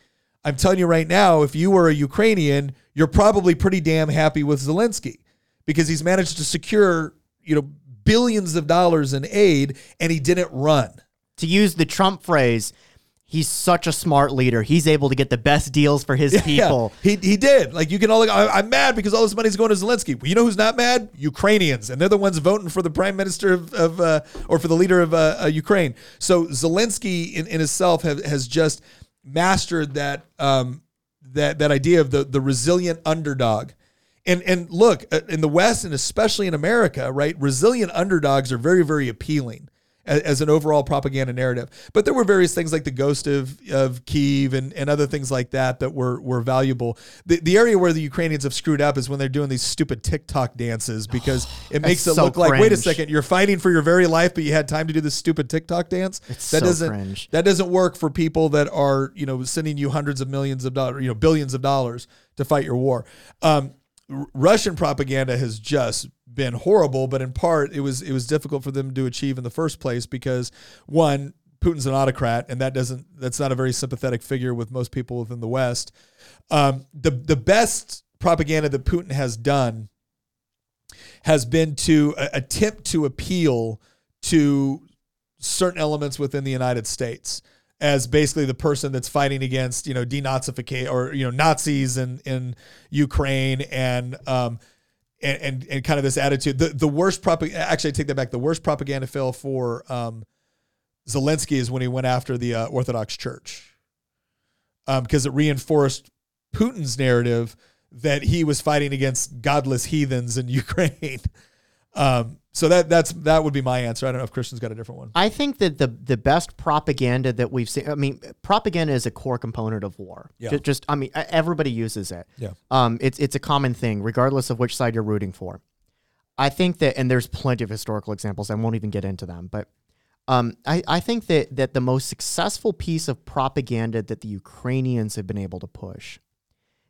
I'm telling you right now, if you were a Ukrainian, you're probably pretty damn happy with Zelensky because he's managed to secure, you know, billions of dollars in aid and he didn't run. To use the Trump phrase, he's such a smart leader. He's able to get the best deals for his people. Yeah, he, he did. Like you can all. I, I'm mad because all this money's going to Zelensky. Well, you know who's not mad? Ukrainians, and they're the ones voting for the prime minister of, of uh, or for the leader of uh, uh, Ukraine. So Zelensky in, in itself have, has just mastered that um, that that idea of the the resilient underdog. And and look uh, in the West and especially in America, right? Resilient underdogs are very very appealing as, as an overall propaganda narrative. But there were various things like the ghost of, of Kiev and, and other things like that that were were valuable. The, the area where the Ukrainians have screwed up is when they're doing these stupid TikTok dances because it makes it so look like wait a second, you're fighting for your very life, but you had time to do this stupid TikTok dance. It's that so doesn't cringe. that doesn't work for people that are you know sending you hundreds of millions of dollars, you know billions of dollars to fight your war. Um, Russian propaganda has just been horrible, but in part it was it was difficult for them to achieve in the first place because one, Putin's an autocrat, and that doesn't that's not a very sympathetic figure with most people within the West. Um, the the best propaganda that Putin has done has been to uh, attempt to appeal to certain elements within the United States as basically the person that's fighting against you know denazification or you know Nazis in in Ukraine and um and and, and kind of this attitude. The the worst propaganda actually I take that back. The worst propaganda fail for um Zelensky is when he went after the uh, Orthodox Church. Um because it reinforced Putin's narrative that he was fighting against godless heathens in Ukraine um so that that's that would be my answer I don't know if Christian's got a different one I think that the the best propaganda that we've seen. I mean, propaganda is a core component of war. Yeah. Ju- Just, I mean, everybody uses it. Yeah. Um, it's it's a common thing, regardless of which side you're rooting for. I think that, and there's plenty of historical examples. I won't even get into them, but um, I I think that that the most successful piece of propaganda that the Ukrainians have been able to push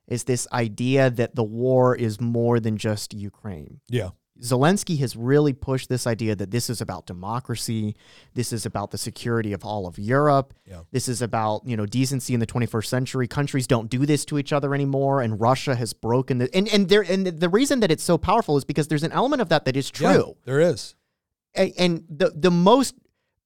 is this idea that the war is more than just Ukraine. yeah Zelensky has really pushed this idea that this is about democracy. This is about the security of all of Europe. Yeah. This is about, you know, decency in the 21st century. Countries don't do this to each other anymore and Russia has broken the and and there and the reason that it's so powerful is because there's an element of that that is Yeah, true. there is A- And the the most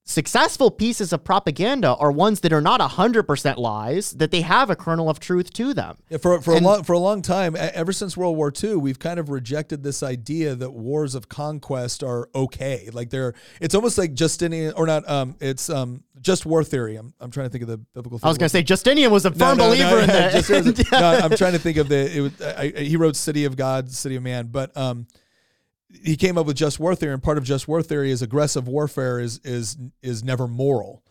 successful pieces of propaganda are ones that are not 100% lies, that they have a kernel of truth to them. Yeah, for for And- a long for a long time, ever since World War II, we've kind of rejected this idea that wars of conquest are okay. Like they're, it's almost like Justinian or not. Um, it's um, just war theory. I'm, I'm trying to think of the biblical. I was going to say Justinian was a No, firm no, no, believer in yeah, that. just- no, I'm trying to think of the. It was, I, I- he wrote "City of God," "City of Man," but um, he came up with just war theory, and part of just war theory is aggressive warfare is is is never moral.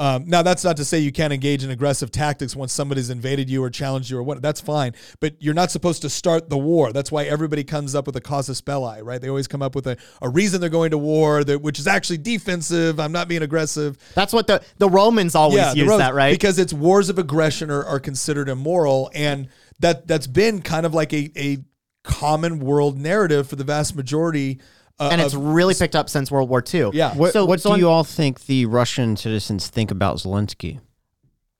Um, now, that's not to say you can't engage in aggressive tactics once somebody's invaded you or challenged you or what. That's fine, but you're not supposed to start the war. That's why everybody comes up with a casus belli, right? They always come up with a, a reason they're going to war, that, which is actually defensive. I'm not being aggressive. That's what the the Romans always the use Romans- that, right? Because it's wars of aggression are, are considered immoral, and that that's been kind of like a a common world narrative for the vast majority. Uh, and it's of- really picked up since World War II. Yeah. What, So- what so do I'm- you all think the Russian citizens think about Zelensky?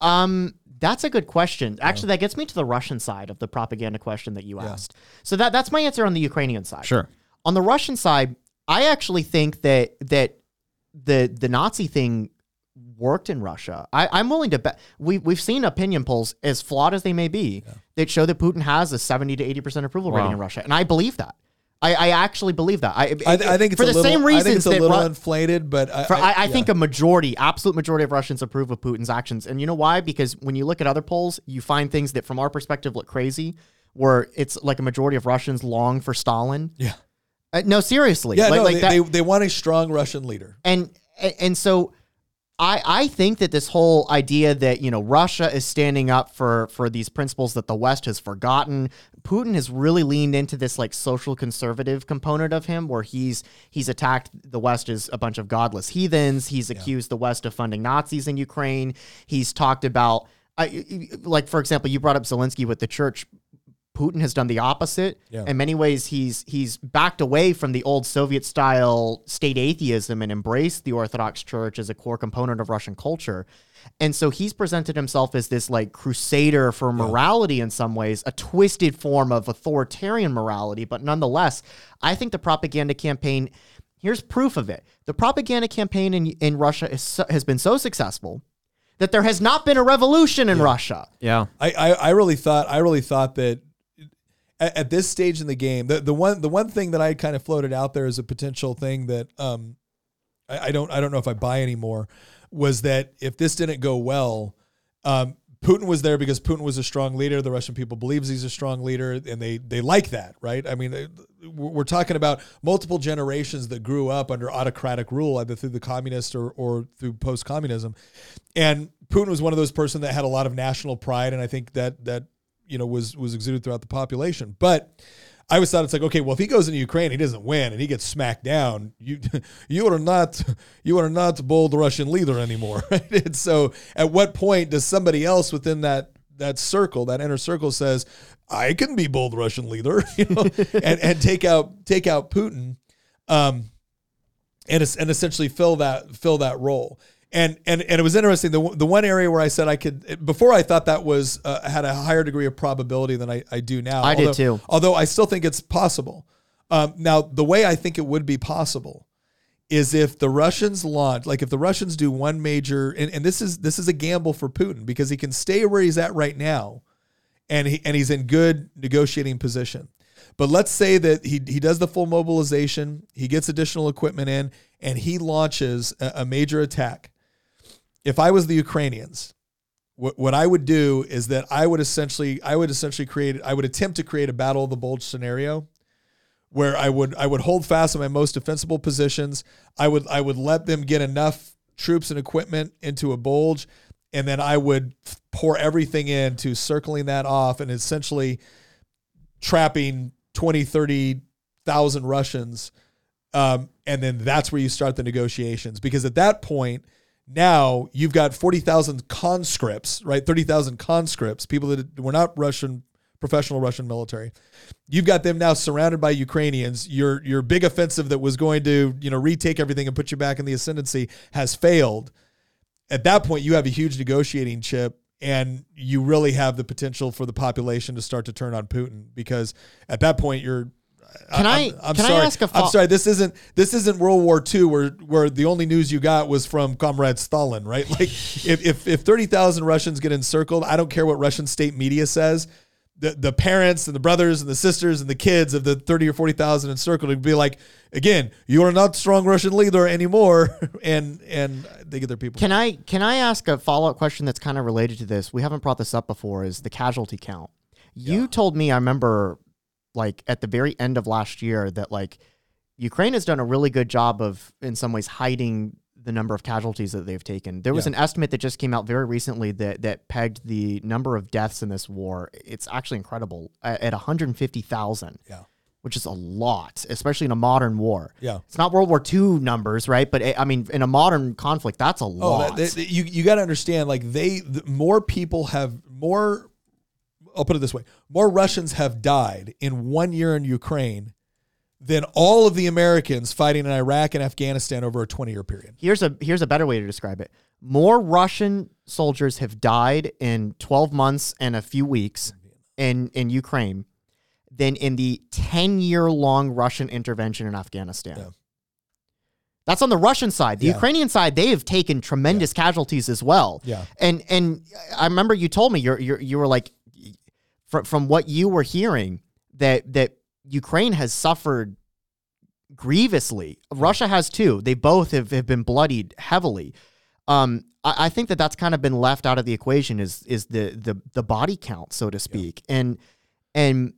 Um, that's a good question. Actually, that gets me to the Russian side of the propaganda question that you asked. So that that's my answer on the Ukrainian side. Sure. On the Russian side, I actually think that that the the Nazi thing worked in Russia. I, I'm willing to bet. We we've seen opinion polls as flawed as they may be that show that Putin has a 70 to 80 percent approval rating in Russia, and I believe that. I, I actually believe that. I I, I think it's for the little, same I reasons think it's a that little Ru- inflated, but I, for, I, I yeah. think a majority, absolute majority of Russians approve of Putin's actions. And you know why? Because when you look at other polls, you find things that, from our perspective, look crazy, where it's like a majority of Russians long for Stalin. yeah, Uh, no, seriously. yeah. like, no, like they, that- they they want a strong Russian leader. and and so I I think that this whole idea that you know Russia is standing up for for these principles that the West has forgotten. Putin has really leaned into this like social conservative component of him, where he's he's attacked the West as a bunch of godless heathens. He's accused the West of funding Nazis in Ukraine. He's talked about. I, like for example, you brought up Zelensky with the church. Putin has done the opposite. Yeah. In many ways, he's he's backed away from the old Soviet style state atheism and embraced the Orthodox Church as a core component of Russian culture. And so he's presented himself as this like crusader for morality in some ways, a twisted form of authoritarian morality, but nonetheless, I think the propaganda campaign here's proof of it. The propaganda campaign in in Russia is so, has been so successful that there has not been a revolution in Russia. Yeah. I, I, I really thought I really thought that at, at this stage in the game, the, the one the one thing that I kind of floated out there as a potential thing that um I, I don't I don't know if I buy anymore was that if this didn't go well, um, Putin was there because Putin was a strong leader. The Russian people believes he's a strong leader, and they they like that, right? I mean, we're talking about multiple generations that grew up under autocratic rule, either through the communist or or through post communism, and Putin was one of those person that had a lot of national pride, and I think that that you know was was exuded throughout the population. But I always thought it's like, okay, well, if he goes into Ukraine, he doesn't win, and he gets smacked down. You you are not you are not bold Russian leader anymore. Right? And so, at what point does somebody else within that that circle, that inner circle, says, I can be bold Russian leader, you know, and and take out take out Putin, um, and and essentially fill that fill that role. And and and it was interesting. The the one area where I said I could before I thought that was uh, had a higher degree of probability than I, I do now. I did although, too. Although I still think it's possible. Um, now the way I think it would be possible is if the Russians launch, like if the Russians do one major, and, and this is this is a gamble for Putin because he can stay where he's at right now, and he and he's in good negotiating position. But let's say that he he does the full mobilization, he gets additional equipment in, and he launches a, a major attack. If I was the Ukrainians, what, what I would do is that I would essentially I would essentially create I would attempt to create a battle of the bulge scenario where I would I would hold fast in my most defensible positions. I would I would let them get enough troops and equipment into a bulge, and then I would pour everything into circling that off and essentially trapping 20, 30,000 Russians. Um, and then that's where you start the negotiations because at that point, now you've got 40,000 conscripts, right? 30,000 conscripts, people that were not Russian, professional Russian military. You've got them now surrounded by Ukrainians. Your your big offensive that was going to, you know, retake everything and put you back in the ascendancy has failed. At that point, you have a huge negotiating chip and you really have the potential for the population to start to turn on Putin because at that point you're Can I- I'm, I'm can I sorry. ask a I'm sorry. This isn't this isn't World War II where where the only news you got was from Comrade Stalin, right? Like if if, if thirty thousand Russians get encircled, I don't care what Russian state media says. The, the parents and the brothers and the sisters and the kids of the 30 or 40,000 encircled would be like, again, you are not strong Russian leader anymore. and, and they get their people. Can I can I ask a follow up question that's kind of related to this? We haven't brought this up before. Is the casualty count? You told me I remember, like at the very end of last year, that like Ukraine has done a really good job of, in some ways, hiding the number of casualties that they've taken. There was Yeah. an estimate that just came out very recently that that pegged the number of deaths in this war. It's actually incredible at, at 150,000. Yeah. Which is a lot, especially in a modern war. Yeah. It's not World War II numbers, right? But eh, I mean, in a modern conflict, that's a Oh, lot. that, that- you you got to understand, like they the, more people have more. I'll put it this way: more Russians have died in one year in Ukraine than all of the Americans fighting in Iraq and Afghanistan over a twenty-year period. here's a here's a better way to describe it. More Russian soldiers have died in 12 months and a few weeks in in Ukraine than in the 10 year long Russian intervention in Afghanistan. Yeah. That's on the Russian side. The Yeah. Ukrainian side, they have taken tremendous casualties as well. Yeah. And and I remember you told me you're, you're you were like from from what you were hearing that that Ukraine has suffered grievously. Russia has too. They both have, have been bloodied heavily. Um, I, I think that that's kind of been left out of the equation is is the the the body count, so to speak, and and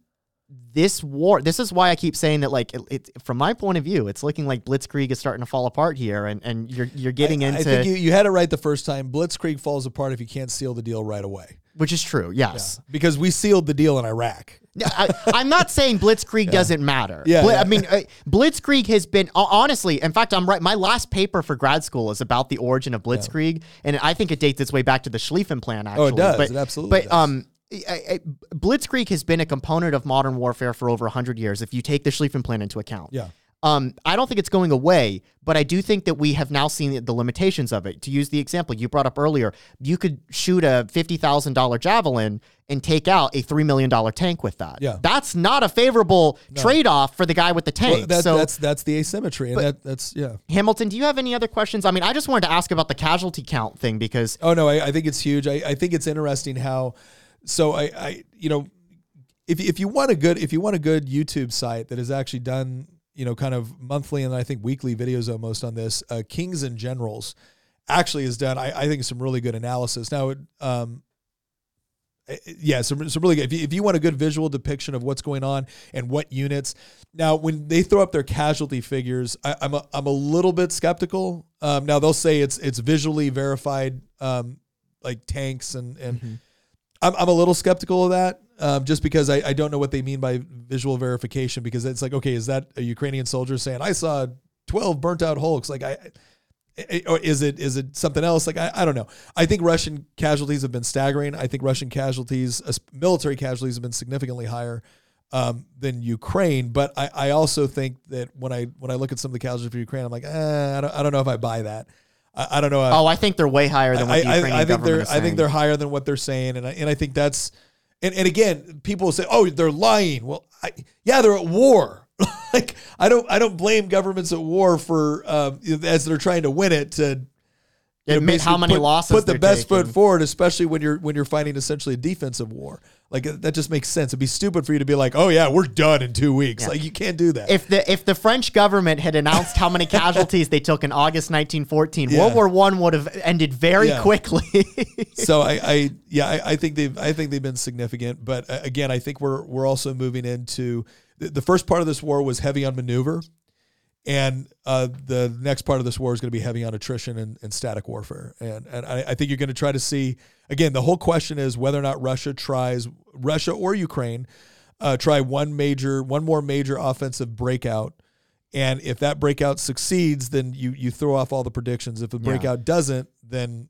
this war. This is why I keep saying that. Like, it, it, from my point of view, it's looking like Blitzkrieg is starting to fall apart here, and and you're you're getting I, into I think you, you had it right the first time. Blitzkrieg falls apart if you can't seal the deal right away. Which is true. Yes. Because we sealed the deal in Iraq. I, I'm not saying Blitzkrieg doesn't matter. Yeah, Bli- yeah. I mean, uh, Blitzkrieg has been honestly. In fact, I'm right. My last paper for grad school is about the origin of Blitzkrieg, and I think it dates its way back to the Schlieffen Plan. Actually, Oh, it does. But, It absolutely But does. um, I- I- Blitzkrieg has been a component of modern warfare for over 100 years. If you take the Schlieffen Plan into account, Yeah. Um, I don't think it's going away, but I do think that we have now seen the- limitations of it. To use the example you brought up earlier, you could shoot a fifty thousand dollar javelin and take out a three million dollar tank with that. Yeah. that's not a favorable trade off for the guy with the tank. Well, that, so, that's that's the asymmetry, and that that's yeah. Hamilton, do you have any other questions? I mean, I just wanted to ask about the casualty count thing because Oh no, I, I think it's huge. I, I think it's interesting how. So I, I you know, if if you want a good if you want a good YouTube site that has actually done you know kind of monthly and I think weekly videos almost on this, uh, Kings and Generals actually has done I, I think some really good analysis. Now, it, um, eh, yeah, some, some really good. If you, if you want a good visual depiction of what's going on and what units, now when they throw up their casualty figures, I, I'm a, I'm a little bit skeptical. Um, now they'll say it's it's visually verified, um, like tanks and and I'm I'm a little skeptical of that, um, just because I, I don't know what they mean by visual verification. Because it's like, okay, is that a Ukrainian soldier saying I saw 12 burnt out Hulks? Like I. I- Or is it is it something else? Like I, I don't know. I think Russian casualties have been staggering. I think Russian casualties, uh, military casualties, have been significantly higher um, than Ukraine. But I, I also think that when I when I look at some of the casualties for Ukraine, I'm like, eh, I don't, I don't know if I buy that. I, I don't know. oh, I think they're way higher than what I, the Ukrainian I think government they're I think they're higher than what they're saying, and I, and I think that's and, and again, people will say, "Oh, they're lying." Well, I, yeah, they're at war. like I don't I don't blame governments at war for um, as they're trying to win it to Admit how many put, losses Put the best foot forward, especially when you're when you're fighting essentially a defensive war. Like uh, that just makes sense. It'd be stupid for you to be like, "Oh yeah, we're done in two weeks." Like you can't do that. if the if the French government had announced how many casualties they took in August 1914, Yeah. World War One would have ended very Yeah. quickly. so I, I yeah, I, I think they've I think they've been significant. But uh, again, I think we're we're also moving into the, the first part of this war was heavy on maneuver, and uh, the next part of this war is going to be heavy on attrition and, and static warfare. And and I, I think you're going to try to see again. The whole question is whether or not Russia tries Russia or Ukraine uh, try one major one more major offensive breakout. And if that breakout succeeds, then you you throw off all the predictions. If the breakout doesn't, then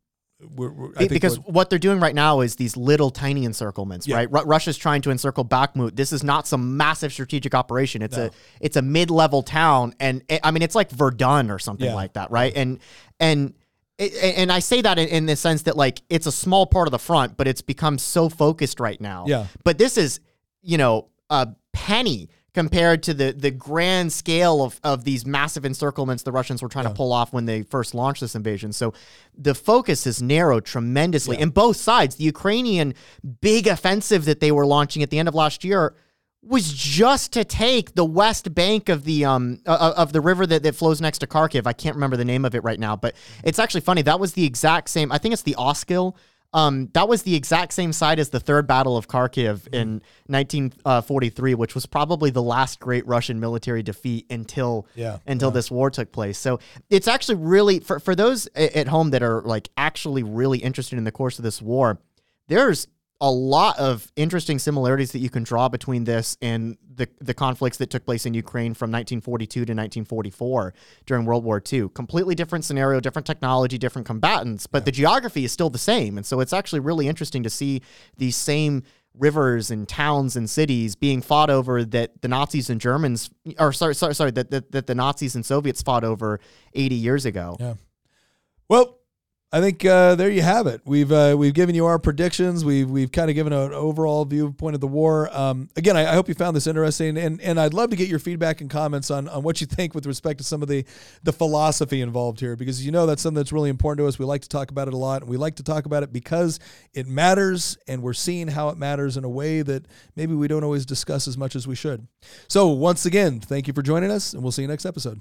we're, we're because what they're doing right now is these little tiny encirclements, Yeah. right? Ru- Russia's trying to encircle Bakhmut. This is not some massive strategic operation. It's a it's a mid-level town, and it, I mean it's like Verdun or something Yeah. like that, right? And and it, and I say that in, in the sense that like it's a small part of the front, but it's become so focused right now. Yeah. But this is you know a penny compared to the the grand scale of of these massive encirclements the Russians were trying to pull off when they first launched this invasion. So the focus has narrowed tremendously in both sides. The Ukrainian big offensive that they were launching at the end of last year was just to take the west bank of the um uh, of the river that, that flows next to Kharkiv. I can't remember the name of it right now, but it's actually funny. That was the exact same. I think it's the Oskil Um, that was the exact same site as the Third Battle of Kharkiv in 1943, which was probably the last great Russian military defeat until Yeah, until this war took place. So it's actually really for for those at home that are like actually really interested in the course of this war. There's a lot of interesting similarities that you can draw between this and the the conflicts that took place in Ukraine from 1942 to 1944 during World War II. Completely different scenario, different technology, different combatants, but the geography is still the same. And so it's actually really interesting to see these same rivers and towns and cities being fought over that the Nazis and Germans or sorry sorry sorry that that, that the Nazis and Soviets fought over 80 years ago. Yeah. Well, I think uh, there you have it. We've uh, we've given you our predictions. We've we've kind of given an overall viewpoint of the war. Um, again, I, I hope you found this interesting, and and I'd love to get your feedback and comments on, on what you think with respect to some of the the philosophy involved here, because you know that's something that's really important to us. We like to talk about it a lot, and we like to talk about it because it matters, and we're seeing how it matters in a way that maybe we don't always discuss as much as we should. So once again, thank you for joining us, and we'll see you next episode.